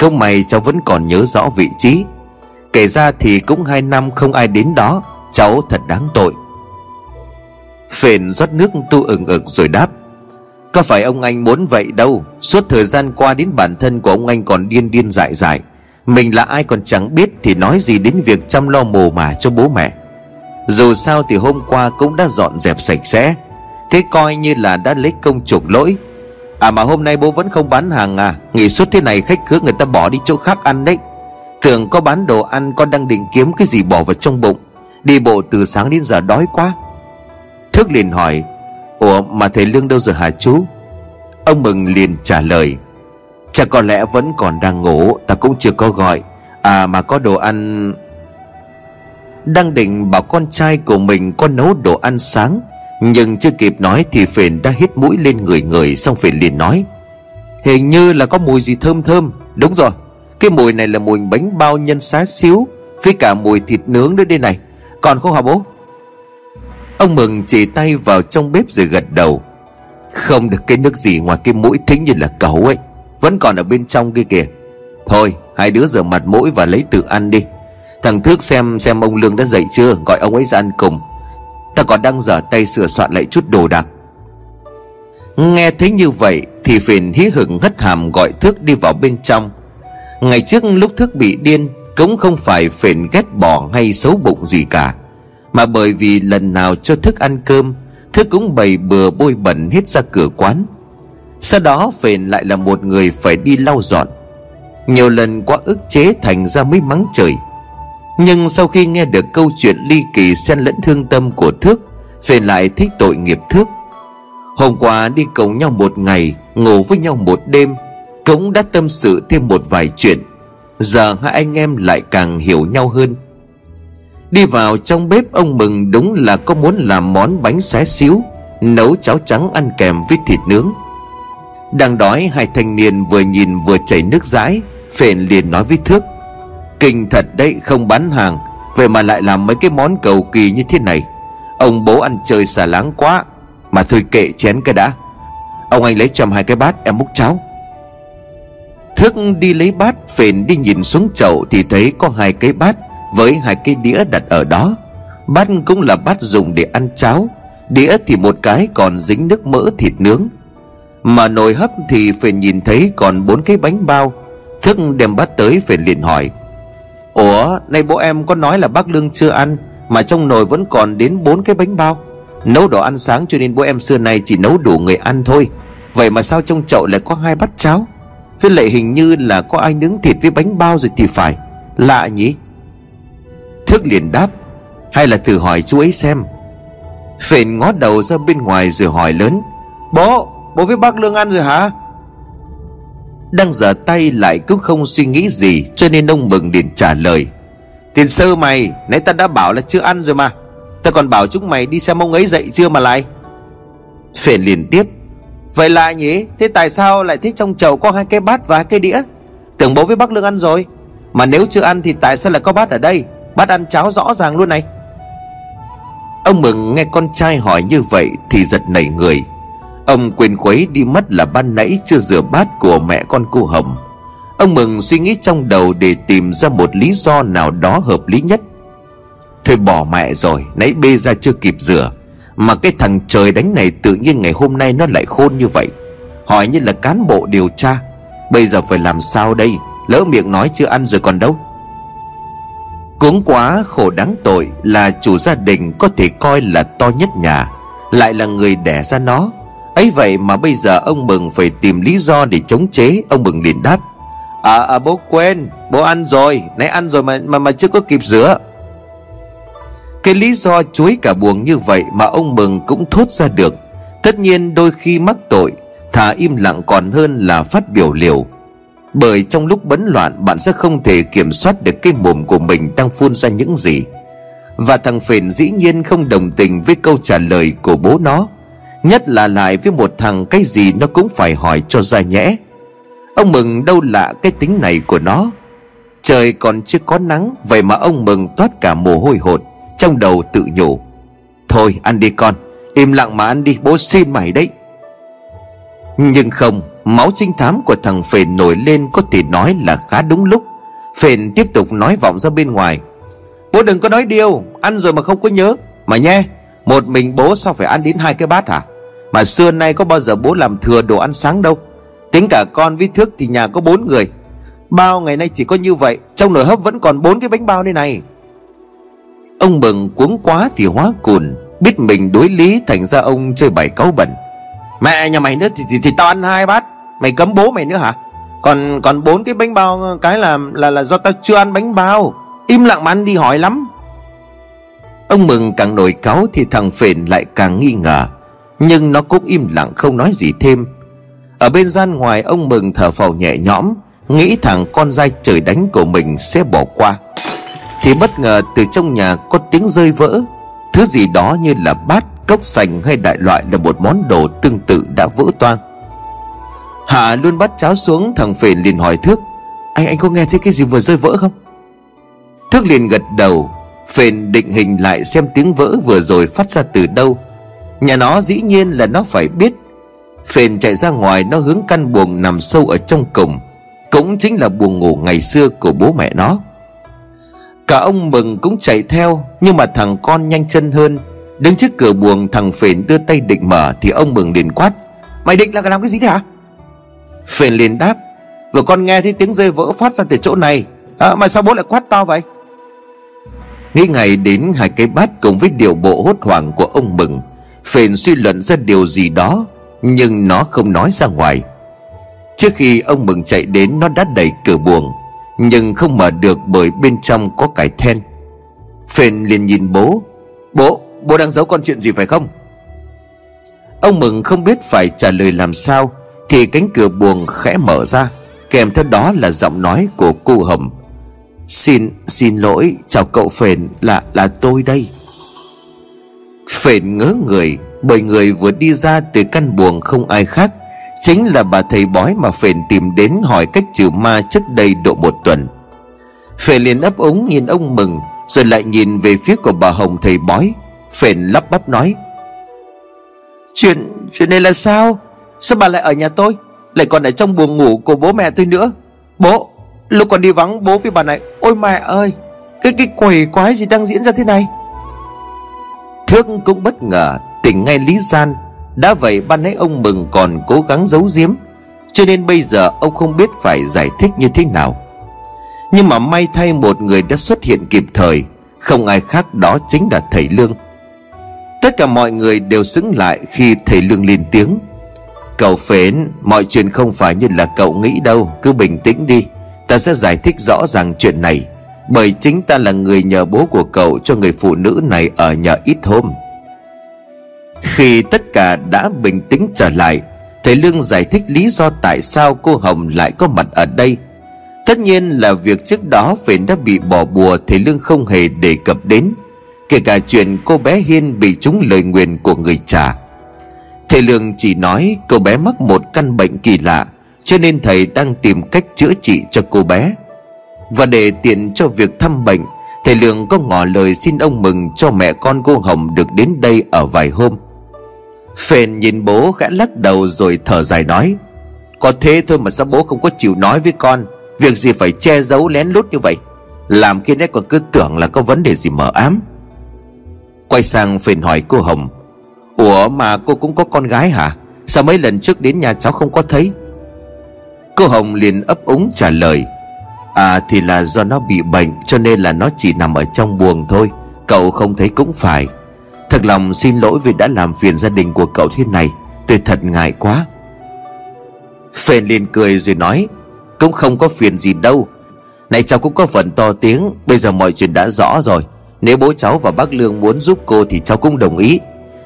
Không may cháu vẫn còn nhớ rõ vị trí. Kể ra thì cũng hai năm không ai đến đó. Cháu thật đáng tội. Phền rót nước tu ừng ực rồi đáp. Có phải ông anh muốn vậy đâu? Suốt thời gian qua đến bản thân của ông anh còn điên điên dại dại. Mình là ai còn chẳng biết Thì nói gì đến việc chăm lo mồ mả cho bố mẹ. Dù sao thì hôm qua cũng đã dọn dẹp sạch sẽ. Thế coi như là đã lấy công chuộc lỗi. À mà hôm nay bố vẫn không bán hàng à. Nghỉ suốt thế này khách khứa người ta bỏ đi chỗ khác ăn đấy. Tưởng có bán đồ ăn con đang định kiếm cái gì bỏ vào trong bụng. Đi bộ từ sáng đến giờ đói quá. Thức liền hỏi, Ủa, mà thầy Lương đâu rồi hả chú? Ông Mừng liền trả lời Chắc có lẽ vẫn còn đang ngủ, Ta cũng chưa có gọi. À mà có đồ ăn Đang định bảo con trai của mình con nấu đồ ăn sáng nhưng chưa kịp nói thì Phền đã hít mũi lên người người, Xong Phền liền nói, Hình như là có mùi gì thơm thơm. Đúng rồi, Cái mùi này là mùi bánh bao nhân xá xíu, Với cả mùi thịt nướng nữa đây này. Còn không hả bố? Ông Mừng chỉ tay vào trong bếp rồi gật đầu, Không được, cái nước gì ngoài cái mũi thính như là cẩu ấy, Vẫn còn ở bên trong kia kìa. Thôi, hai đứa rửa mặt mũi và lấy tự ăn đi. Thằng Thước xem xem ông Lương đã dậy chưa, Gọi ông ấy ra ăn cùng. Ta còn đang dở tay sửa soạn lại chút đồ đạc. Nghe thấy như vậy Thì phiền hí hửng hất hàm gọi Thước đi vào bên trong. Ngày trước lúc Thước bị điên, Cũng không phải phiền ghét bỏ hay xấu bụng gì cả, Mà bởi vì lần nào cho Thức ăn cơm, Thức cũng bày bừa bôi bẩn hết ra cửa quán. Sau đó phiền lại là một người phải đi lau dọn. Nhiều lần quá ức chế thành ra mới mắng trời nhưng sau khi nghe được câu chuyện ly kỳ xen lẫn thương tâm của Thước, về lại thích tội nghiệp Thước. Hôm qua đi cùng nhau một ngày, Ngủ với nhau một đêm, Cũng đã tâm sự thêm một vài chuyện. Giờ hai anh em lại càng hiểu nhau hơn. Đi vào trong bếp, ông Mừng đúng là có muốn làm món bánh xé xíu, Nấu cháo trắng ăn kèm với thịt nướng. Đang đói, hai thanh niên vừa nhìn vừa chảy nước dãi Phền liền nói với Thước. Kinh thật đấy, không bán hàng. Vậy mà lại làm mấy cái món cầu kỳ như thế này. Ông bố ăn chơi xà láng quá, Mà thôi kệ chén cái đã. Ông anh lấy cho hai cái bát, em múc cháo. Thức đi lấy bát, Phền đi nhìn xuống chậu Thì thấy có hai cái bát Với hai cái đĩa đặt ở đó. Bát cũng là bát dùng để ăn cháo, Đĩa thì một cái, còn dính nước mỡ, thịt nướng. Mà nồi hấp thì Phền nhìn thấy còn bốn cái bánh bao. Thức đem bát tới Phền liền hỏi Ủa, nay bố em có nói là bác Lương chưa ăn, Mà trong nồi vẫn còn đến bốn cái bánh bao. Nấu đồ ăn sáng cho nên bố em xưa nay chỉ nấu đủ người ăn thôi. Vậy mà sao trong chậu lại có hai bát cháo? Với lại hình như là có ai nướng thịt với bánh bao rồi thì phải. Lạ nhỉ? Thức liền đáp, Hay là thử hỏi chú ấy xem. Phền ngó đầu ra bên ngoài rồi hỏi lớn, Bố Bố với bác Lương ăn rồi hả? Đang giở tay lại cũng không suy nghĩ gì, Cho nên ông Mừng liền trả lời. Tiền sơ mày, Nãy ta đã bảo là chưa ăn rồi mà. Ta còn bảo chúng mày đi xem ông ấy dậy chưa mà lại. Phền liền tiếp. Vậy là nhỉ? Thế tại sao lại thấy trong chậu có hai cái bát và hai cái đĩa? Tưởng bố với bác Lương ăn rồi. Mà nếu chưa ăn thì tại sao lại có bát ở đây? Bát ăn cháo rõ ràng luôn này. Ông Mừng nghe con trai hỏi như vậy Thì giật nảy người. Ông quên khuấy đi mất là ban nãy Chưa rửa bát của mẹ con cô Hồng. Ông Mừng suy nghĩ trong đầu Để tìm ra một lý do nào đó hợp lý nhất. Thôi bỏ mẹ rồi, Nãy bê ra chưa kịp rửa, Mà cái thằng trời đánh này tự nhiên ngày hôm nay nó lại khôn như vậy. Hỏi như là cán bộ điều tra, Bây giờ phải làm sao đây? Lỡ miệng nói chưa ăn rồi còn đâu. Cuống quá, khổ đáng tội Là chủ gia đình có thể coi là to nhất nhà, Lại là người đẻ ra nó ấy vậy mà bây giờ ông Mừng phải tìm lý do để chống chế Ông Mừng liền đáp. À, à bố quên Bố ăn rồi Nãy ăn rồi mà mà, mà chưa có kịp rửa. Cái lý do chuối cả buồng như vậy mà ông Mừng cũng thốt ra được. Tất nhiên đôi khi mắc tội Thà im lặng còn hơn là phát biểu liều. Bởi trong lúc bấn loạn bạn sẽ không thể kiểm soát được cái mồm của mình đang phun ra những gì. Và thằng Phền dĩ nhiên không đồng tình với câu trả lời của bố nó. Nhất là lại với một thằng cái gì nó cũng phải hỏi cho ra nhẽ. Ông Mừng đâu lạ cái tính này của nó. Trời còn chưa có nắng, Vậy mà ông Mừng toát cả mồ hôi hột, trong đầu tự nhủ. Thôi, ăn đi con, Im lặng mà ăn đi, bố xin mày đấy. Nhưng không, Máu trinh thám của thằng Phền nổi lên Có thể nói là khá đúng lúc. Phền tiếp tục nói vọng ra bên ngoài. Bố đừng có nói điều, Ăn rồi mà không có nhớ. Mà nhé, Một mình bố sao phải ăn đến hai cái bát hả? Mà xưa nay có bao giờ bố làm thừa đồ ăn sáng đâu. Tính cả con với thước thì nhà có bốn người. Bao ngày nay chỉ có như vậy Trong nồi hấp vẫn còn bốn cái bánh bao đây này. Ông mừng cuống quá thì hóa cùn Biết mình đối lý thành ra ông chơi bài cáu bẩn. Mẹ nhà mày nữa thì, thì, thì tao ăn hai bát. Mày cấm bố mày nữa hả? Còn còn bốn cái bánh bao cái là là là do tao chưa ăn bánh bao. Im lặng mà ăn đi hỏi lắm. Ông mừng càng nổi cáu thì thằng phền lại càng nghi ngờ. Nhưng nó cũng im lặng không nói gì thêm. Ở bên gian ngoài ông mừng thở phào nhẹ nhõm Nghĩ thằng con dai trời đánh của mình sẽ bỏ qua. Thì bất ngờ từ trong nhà có tiếng rơi vỡ. Thứ gì đó như là bát, cốc sành hay đại loại là một món đồ tương tự đã vỡ toang. Hạ luôn bắt cháo xuống thằng Phền liền hỏi Thước Anh anh có nghe thấy cái gì vừa rơi vỡ không? Thức liền gật đầu Phền định hình lại xem tiếng vỡ vừa rồi phát ra từ đâu. Nhà nó dĩ nhiên là nó phải biết. Phền chạy ra ngoài nó hướng căn buồng nằm sâu ở trong cổng. Cũng chính là buồng ngủ ngày xưa của bố mẹ nó. Cả ông Mừng cũng chạy theo Nhưng mà thằng con nhanh chân hơn. Đứng trước cửa buồng thằng Phền đưa tay định mở Thì ông Mừng liền quát Mày định là làm cái gì thế hả? Phền liền đáp Vừa con nghe thấy tiếng rơi vỡ phát ra từ chỗ này à, Mà sao bố lại quát to vậy? Nghĩ ngày đến hai cái bát cùng với điều bộ hốt hoảng của ông Mừng Phền suy luận ra điều gì đó Nhưng nó không nói ra ngoài. Trước khi ông Mừng chạy đến Nó đã đẩy cửa buồng Nhưng không mở được bởi bên trong có cải then. Phền liền nhìn bố. Bố, bố đang giấu con chuyện gì phải không? Ông Mừng không biết phải trả lời làm sao Thì cánh cửa buồng khẽ mở ra Kèm theo đó là giọng nói của cô Hồng. Xin, xin lỗi Chào cậu Phền là, là tôi đây. Phền ngớ người Bởi người vừa đi ra từ căn buồng không ai khác. Chính là bà thầy bói mà Phền tìm đến hỏi cách trừ ma trước đây độ một tuần. Phền liền ấp úng nhìn ông Mừng Rồi lại nhìn về phía của bà Hồng thầy bói. Phền lắp bắp nói Chuyện, chuyện này là sao? Sao bà lại ở nhà tôi? Lại còn ở trong buồng ngủ của bố mẹ tôi nữa? Bố Lúc còn đi vắng bố với bà này Ôi mẹ ơi Cái cái quỷ quái gì đang diễn ra thế này? Thước cũng bất ngờ, Tỉnh ngay lý gian. Đã vậy ban nãy ông mừng còn cố gắng giấu giếm. Cho nên bây giờ ông không biết phải giải thích như thế nào. Nhưng mà may thay một người đã xuất hiện kịp thời, Không ai khác đó chính là thầy Lương. Tất cả mọi người đều xứng lại khi thầy Lương lên tiếng. Cậu phến, Mọi chuyện không phải như là cậu nghĩ đâu, Cứ bình tĩnh đi. Ta sẽ giải thích rõ ràng chuyện này. Bởi chính ta là người nhờ bố của cậu Cho người phụ nữ này ở nhà ít hôm. Khi tất cả đã bình tĩnh trở lại, Thầy Lương giải thích lý do tại sao cô Hồng lại có mặt ở đây. Tất nhiên là việc trước đó Phiền đã bị bỏ bùa Thầy Lương không hề đề cập đến, Kể cả chuyện cô bé Hiên bị trúng lời nguyền của người cha. Thầy Lương chỉ nói cô bé mắc một căn bệnh kỳ lạ, Cho nên thầy đang tìm cách chữa trị cho cô bé. Và để tiện cho việc thăm bệnh, Thầy Lương có ngỏ lời xin ông mừng cho mẹ con cô Hồng được đến đây ở vài hôm. Phền nhìn bố khẽ lắc đầu rồi thở dài nói, Có thế thôi mà sao bố không có chịu nói với con? Việc gì phải che giấu lén lút như vậy? Làm khi nãy còn cứ tưởng là có vấn đề gì mờ ám. Quay sang Phền hỏi cô Hồng, Ủa mà cô cũng có con gái hả? Sao mấy lần trước đến nhà cháu không có thấy? Cô Hồng liền ấp úng trả lời À thì là do nó bị bệnh, Cho nên là nó chỉ nằm ở trong buồng thôi. Cậu không thấy cũng phải. Thật lòng xin lỗi vì đã làm phiền gia đình của cậu thế này. Tôi thật ngại quá. Phền liền cười rồi nói, Cũng không có phiền gì đâu. Này, cháu cũng có phần to tiếng. Bây giờ mọi chuyện đã rõ rồi. Nếu bố cháu và bác Lương muốn giúp cô Thì cháu cũng đồng ý.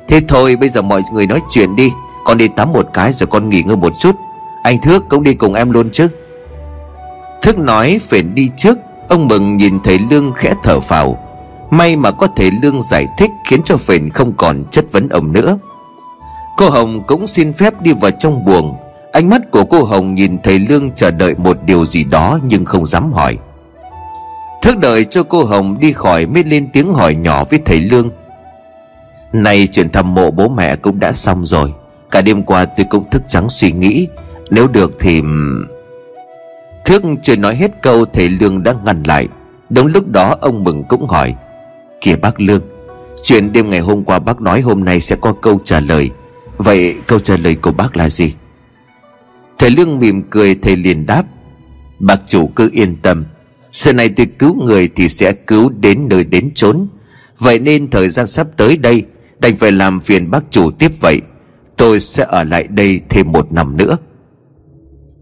Thế thôi, bây giờ mọi người nói chuyện đi. Con đi tắm một cái rồi con nghỉ ngơi một chút. Anh Thước cũng đi cùng em luôn chứ. Thức nói phền đi trước, Ông Mừng nhìn thấy Lương khẽ thở phào. May mà có thể Lương giải thích Khiến cho phền không còn chất vấn ông nữa. Cô Hồng cũng xin phép đi vào trong buồng. Ánh mắt của cô Hồng nhìn thấy Lương chờ đợi một điều gì đó Nhưng không dám hỏi. Thức đợi cho cô Hồng đi khỏi mới lên tiếng hỏi nhỏ với thầy Lương. Này chuyện thăm mộ bố mẹ cũng đã xong rồi. Cả đêm qua tôi cũng thức trắng suy nghĩ. Nếu được thì Thước chưa nói hết câu Thầy Lương đã ngăn lại. Đúng lúc đó, ông Mừng cũng hỏi, Kìa bác Lương, Chuyện đêm ngày hôm qua bác nói hôm nay sẽ có câu trả lời. Vậy câu trả lời của bác là gì? Thầy Lương mỉm cười, thầy liền đáp, Bác chủ cứ yên tâm. Sự này tôi cứu người thì sẽ cứu đến nơi đến chốn. Vậy nên thời gian sắp tới đây, Đành phải làm phiền bác chủ tiếp vậy. Tôi sẽ ở lại đây thêm một năm nữa.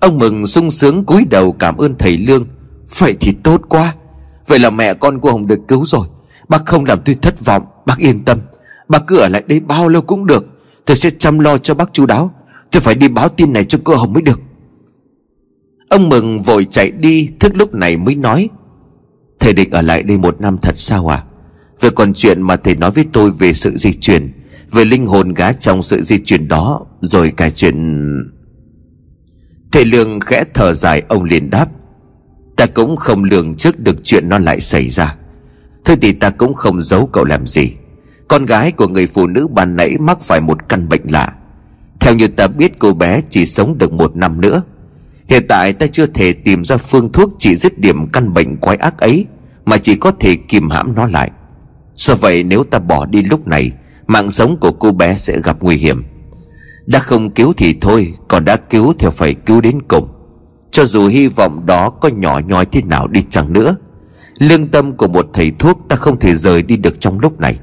Ông Mừng sung sướng cúi đầu cảm ơn thầy Lương. Vậy thì tốt quá. Vậy là mẹ con của Hồng được cứu rồi. Bác không làm tôi thất vọng, Bác yên tâm. Bác cứ ở lại đây bao lâu cũng được. Tôi sẽ chăm lo cho bác chú đáo. Tôi phải đi báo tin này cho cô Hồng mới được. Ông Mừng vội chạy đi, Thức lúc này mới nói. Thầy định ở lại đây một năm thật sao à Về còn chuyện mà thầy nói với tôi về sự di chuyển, Về linh hồn gá trong sự di chuyển đó, Rồi cả chuyện Thầy Lương khẽ thở dài, ông liền đáp. Ta cũng không lường trước được chuyện nó lại xảy ra. Thôi thì ta cũng không giấu cậu làm gì. Con gái của người phụ nữ ban nãy mắc phải một căn bệnh lạ. Theo như ta biết, cô bé chỉ sống được một năm nữa. Hiện tại ta chưa thể tìm ra phương thuốc trị dứt điểm căn bệnh quái ác ấy, Mà chỉ có thể kìm hãm nó lại. Do vậy, nếu ta bỏ đi lúc này, Mạng sống của cô bé sẽ gặp nguy hiểm. Đã không cứu thì thôi, Còn đã cứu thì phải cứu đến cùng. Cho dù hy vọng đó có nhỏ nhói thế nào đi chăng nữa, Lương tâm của một thầy thuốc ta không thể rời đi được trong lúc này.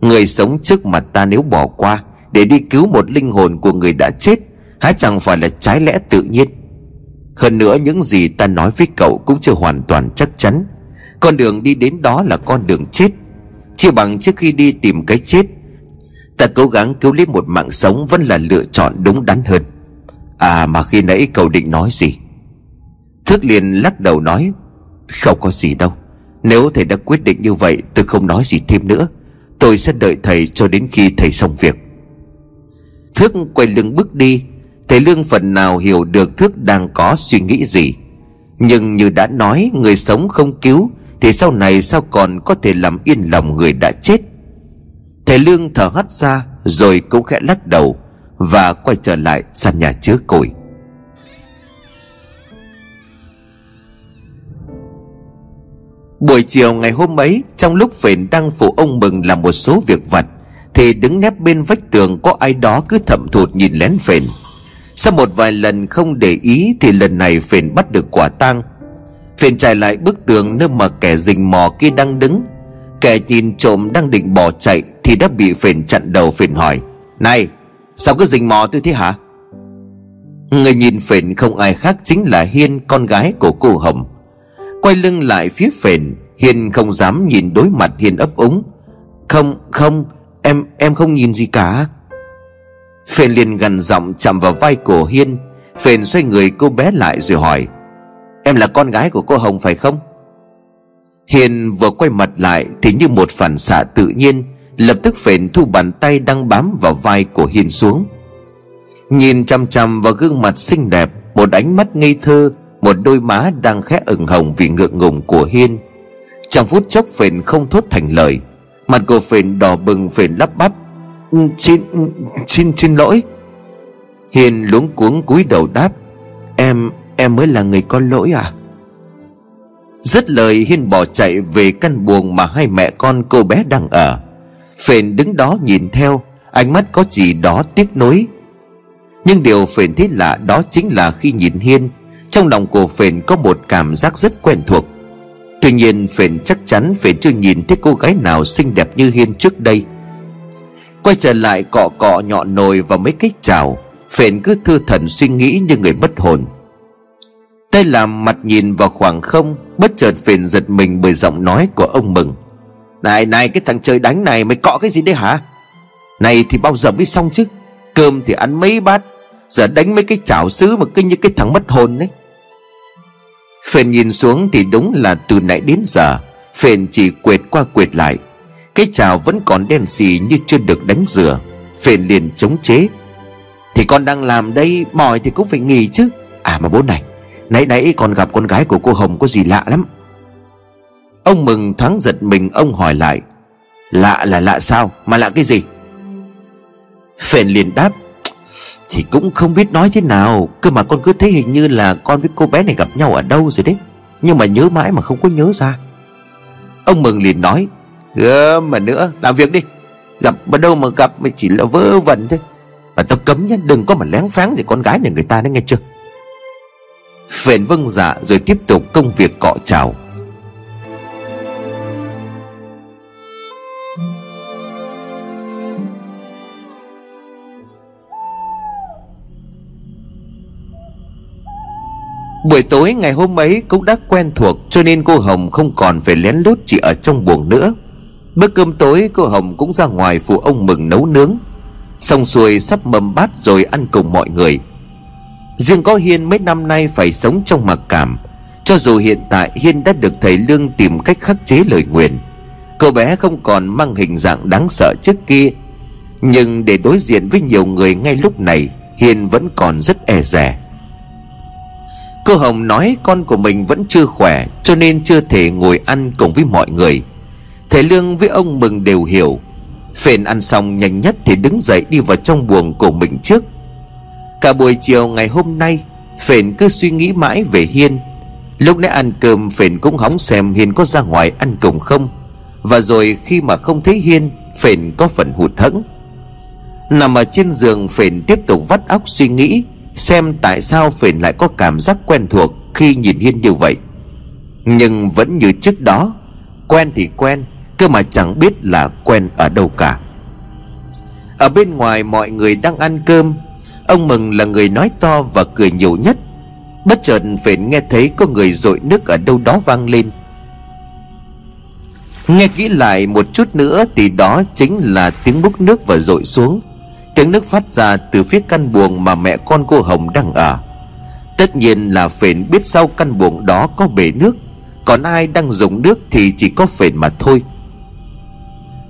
Người sống trước mặt ta nếu bỏ qua, Để đi cứu một linh hồn của người đã chết, Há chẳng phải là trái lẽ tự nhiên. Hơn nữa những gì ta nói với cậu cũng chưa hoàn toàn chắc chắn. Con đường đi đến đó là con đường chết. Chỉ bằng trước khi đi tìm cái chết Ta cố gắng cứu lấy một mạng sống Vẫn là lựa chọn đúng đắn hơn. À mà khi nãy cậu định nói gì? Thước liền lắc đầu nói, Không có gì đâu. Nếu thầy đã quyết định như vậy, Tôi không nói gì thêm nữa. Tôi sẽ đợi thầy cho đến khi thầy xong việc. Thước quay lưng bước đi. Thầy Lương phần nào hiểu được Thước đang có suy nghĩ gì. Nhưng như đã nói, Người sống không cứu, Thì sau này sao còn có thể làm yên lòng người đã chết? Thầy Lương thở hắt ra, Rồi cũng khẽ lắc đầu Và quay trở lại sàn nhà chứa củi. Buổi chiều ngày hôm ấy, Trong lúc phền đang phụ ông mừng làm một số việc vặt, Thì đứng nép bên vách tường Có ai đó cứ thậm thụt nhìn lén phền. Sau một vài lần không để ý Thì lần này phền bắt được quả tang. Phền chạy lại bức tường Nơi mà kẻ rình mò kia đang đứng. Kẻ nhìn trộm đang định bỏ chạy. Thì đã bị phền chặn đầu phền hỏi. Này, sao cứ rình mò tôi thế hả? Người nhìn phền không ai khác chính là Hiên, con gái của cô Hồng. Quay lưng lại phía phền Hiên không dám nhìn đối mặt Hiên ấp úng. Không không, Em em không nhìn gì cả. Phền liền gần giọng chạm vào vai của Hiên. Phền xoay người cô bé lại rồi hỏi, Em là con gái của cô Hồng phải không? Hiền vừa quay mặt lại Thì như một phản xạ tự nhiên Lập tức phền thu bàn tay đang bám vào vai của Hiên xuống. Nhìn chăm chăm vào gương mặt xinh đẹp Một ánh mắt ngây thơ Một đôi má đang khẽ ửng hồng vì ngượng ngùng của Hiên. Trong phút chốc phền không thốt thành lời Mặt của phền đỏ bừng phền lắp bắp. Ừ, xin, xin, xin lỗi. Hiền luống cuống cúi đầu đáp Em, em mới là người có lỗi à? Dứt lời Hiên bỏ chạy về căn buồng mà hai mẹ con cô bé đang ở. Phền đứng đó nhìn theo, Ánh mắt có gì đó tiếc nối. Nhưng điều Phền thấy lạ đó chính là khi nhìn Hiên, Trong lòng của Phền có một cảm giác rất quen thuộc. Tuy nhiên, Phền chắc chắn Phền chưa nhìn thấy cô gái nào xinh đẹp như Hiên trước đây. Quay trở lại cọ cọ nhọn nồi và mấy cái chảo, Phền cứ thư thần suy nghĩ như người mất hồn. Tay làm mặt nhìn vào khoảng không, bất chợt phiền giật mình bởi giọng nói của ông mừng này này, cái thằng chơi đánh này, mày cọ cái gì đấy hả? Này thì bao giờ mới xong chứ? Cơm thì ăn mấy bát, giờ đánh mấy cái chảo sứ mà cứ như cái thằng mất hồn đấy. Phền nhìn xuống thì đúng là từ nãy đến giờ phền chỉ quệt qua quệt lại. Cái chảo vẫn còn đen xì như chưa được đánh rửa phền liền chống chế. Thì con đang làm đây, mỏi thì cũng phải nghỉ chứ. À mà bố này, Nãy nãy còn gặp con gái của cô Hồng có gì lạ lắm. Ông mừng thoáng giật mình, Ông hỏi lại, Lạ là lạ sao? Mà lạ cái gì? Phền liền đáp, Thì cũng không biết nói thế nào. Cơ mà con cứ thấy hình như là con với cô bé này gặp nhau ở đâu rồi đấy. Nhưng mà nhớ mãi mà không có nhớ ra. Ông mừng liền nói Gớm mà nữa, làm việc đi. Gặp ở đâu mà gặp, mà chỉ là vớ vẩn thôi. Mà tao cấm nhá, đừng có mà lén pháng gì con gái nhà người ta đấy nghe chưa? Phền vâng dạ rồi tiếp tục công việc cọ chào. Buổi tối ngày hôm ấy cũng đã quen thuộc, Cho nên cô Hồng không còn phải lén lút chỉ ở trong buồng nữa. Bữa cơm tối, cô Hồng cũng ra ngoài phụ ông mừng nấu nướng. Xong xuôi sắp mâm bát rồi ăn cùng mọi người. Riêng có Hiên mấy năm nay phải sống trong mặc cảm. Cho dù hiện tại Hiên đã được thầy Lương tìm cách khắc chế lời nguyền, Cậu bé không còn mang hình dạng đáng sợ trước kia. Nhưng để đối diện với nhiều người ngay lúc này, Hiên vẫn còn rất e rè Cô Hồng nói con của mình vẫn chưa khỏe, Cho nên chưa thể ngồi ăn cùng với mọi người. Thầy Lương với ông Mừng đều hiểu. Phền ăn xong nhanh nhất thì đứng dậy đi vào trong buồng của mình trước. Cả buổi chiều ngày hôm nay, Phền cứ suy nghĩ mãi về Hiên. Lúc nãy ăn cơm, Phền cũng hóng xem Hiên có ra ngoài ăn cùng không. Và rồi khi mà không thấy Hiên, Phền có phần hụt hẫng. Nằm ở trên giường, Phền tiếp tục vắt óc suy nghĩ. Xem tại sao Phền lại có cảm giác quen thuộc Khi nhìn Hiên như vậy. Nhưng vẫn như trước đó, Quen thì quen, Cơ mà chẳng biết là quen ở đâu cả. Ở bên ngoài mọi người đang ăn cơm, Ông Mừng là người nói to và cười nhiều nhất. Bất chợt Phền nghe thấy có người dội nước ở đâu đó vang lên. Nghe kỹ lại một chút nữa thì đó chính là tiếng múc nước và dội xuống. Tiếng nước phát ra từ phía căn buồng mà mẹ con cô Hồng đang ở. Tất nhiên là Phền biết sau căn buồng đó có bể nước. Còn ai đang dùng nước thì chỉ có Phền mà thôi.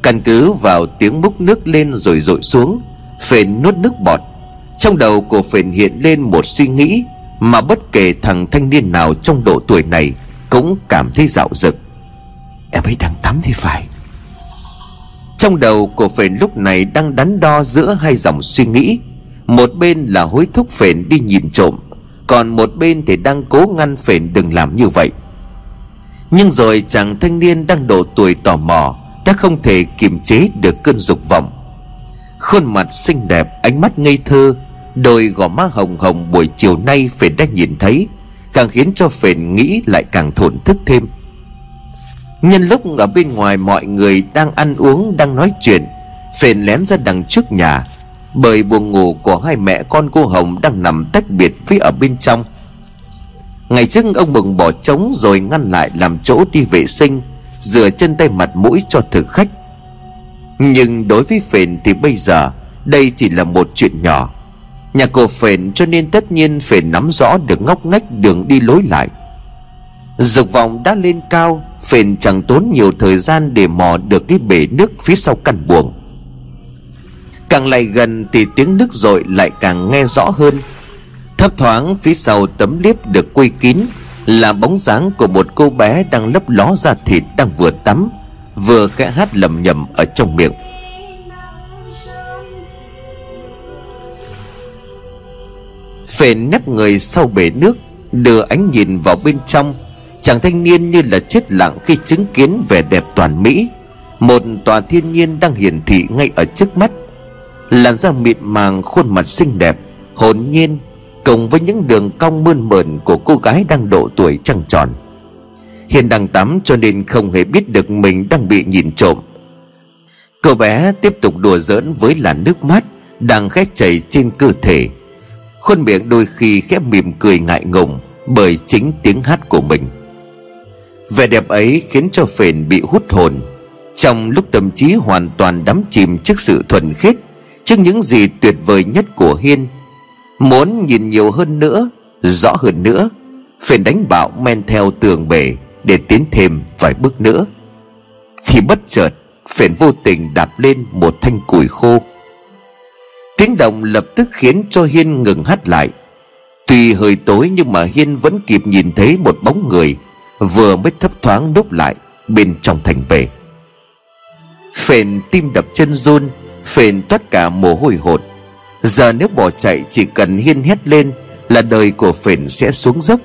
Căn cứ vào tiếng múc nước lên rồi dội xuống Phền nuốt nước bọt. Trong đầu của Phền hiện lên một suy nghĩ Mà bất kể thằng thanh niên nào trong độ tuổi này Cũng cảm thấy dạo dực. Em ấy đang tắm thì phải. Trong đầu của Phền lúc này đang đắn đo giữa hai dòng suy nghĩ. Một bên là hối thúc Phền đi nhìn trộm, Còn một bên thì đang cố ngăn Phền đừng làm như vậy. Nhưng rồi chàng thanh niên đang độ tuổi tò mò, đã không thể kiềm chế được cơn dục vọng. Khuôn mặt xinh đẹp, ánh mắt ngây thơ, đôi gò má hồng hồng buổi chiều nay phền đã nhìn thấy, càng khiến cho phền nghĩ lại càng thổn thức thêm nhân lúc ở bên ngoài mọi người đang ăn uống, đang nói chuyện, phền lén ra đằng trước nhà. Bởi buồng ngủ của hai mẹ con cô hồng đang nằm tách biệt với ở bên trong. Ngày trước ông mừng bỏ trống rồi ngăn lại làm chỗ đi vệ sinh, rửa chân tay mặt mũi cho thực khách. Nhưng đối với phền thì bây giờ, đây chỉ là một chuyện nhỏ. Nhà cổ phền cho nên tất nhiên phền nắm rõ được ngóc ngách đường đi lối lại. Dục vọng đã lên cao phền chẳng tốn nhiều thời gian để mò được cái bể nước phía sau căn buồng. Càng lại gần thì tiếng nước dội lại càng nghe rõ hơn. Thấp thoáng phía sau tấm liếp được quây kín là bóng dáng của một cô bé đang lấp ló ra thịt đang vừa tắm, vừa khẽ hát lầm nhầm ở trong miệng. Phền nép người sau bể nước, đưa ánh nhìn vào bên trong chàng thanh niên như là chết lặng khi chứng kiến vẻ đẹp toàn mỹ. Một tòa thiên nhiên đang hiển thị ngay ở trước mắt. Làn da mịn màng, khuôn mặt xinh đẹp. Hồn nhiên cùng với những đường cong mơn mởn của cô gái đang độ tuổi trăng tròn. Hiền đang tắm cho nên không hề biết được mình đang bị nhìn trộm. Cô bé tiếp tục đùa giỡn với làn nước mắt đang khét chảy trên cơ thể. Khuôn miệng đôi khi khép mỉm cười ngại ngùng bởi chính tiếng hát của mình vẻ đẹp ấy khiến cho phền bị hút hồn. Trong lúc tâm trí hoàn toàn đắm chìm trước sự thuần khiết, trước những gì tuyệt vời nhất của hiên, Muốn nhìn nhiều hơn nữa, Rõ hơn nữa, Phền đánh bạo men theo tường bể Để tiến thêm vài bước nữa. Thì bất chợt, Phền vô tình đạp lên một thanh củi khô. Tiếng động lập tức khiến cho Hiên ngừng hắt lại. Tuy hơi tối nhưng mà Hiên vẫn kịp nhìn thấy một bóng người Vừa mới thấp thoáng đốt lại Bên trong thành bể. Phền tim đập chân run, Phền toát cả mồ hôi hột. Giờ nếu bỏ chạy chỉ cần hiên hét lên Là đời của Phền sẽ xuống dốc.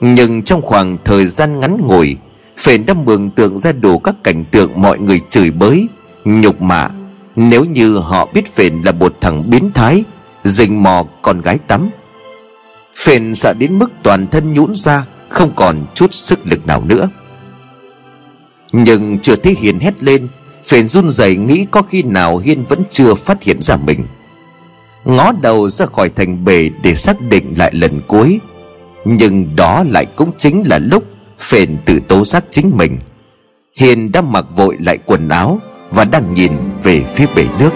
Nhưng trong khoảng thời gian ngắn ngủi, Phền đã mường tượng ra đủ các cảnh tượng mọi người chửi bới, Nhục mạ. Nếu như họ biết Phền là một thằng biến thái, Rình mò con gái tắm, Phền sợ đến mức toàn thân nhũn ra không còn chút sức lực nào nữa. Nhưng chưa thấy Hiền hét lên Phền run rẩy nghĩ có khi nào Hiên vẫn chưa phát hiện ra mình. Ngó đầu ra khỏi thành bể để xác định lại lần cuối, nhưng đó lại cũng chính là lúc phền tự tố giác chính mình. Hiền đã mặc vội lại quần áo và đang nhìn về phía bể nước.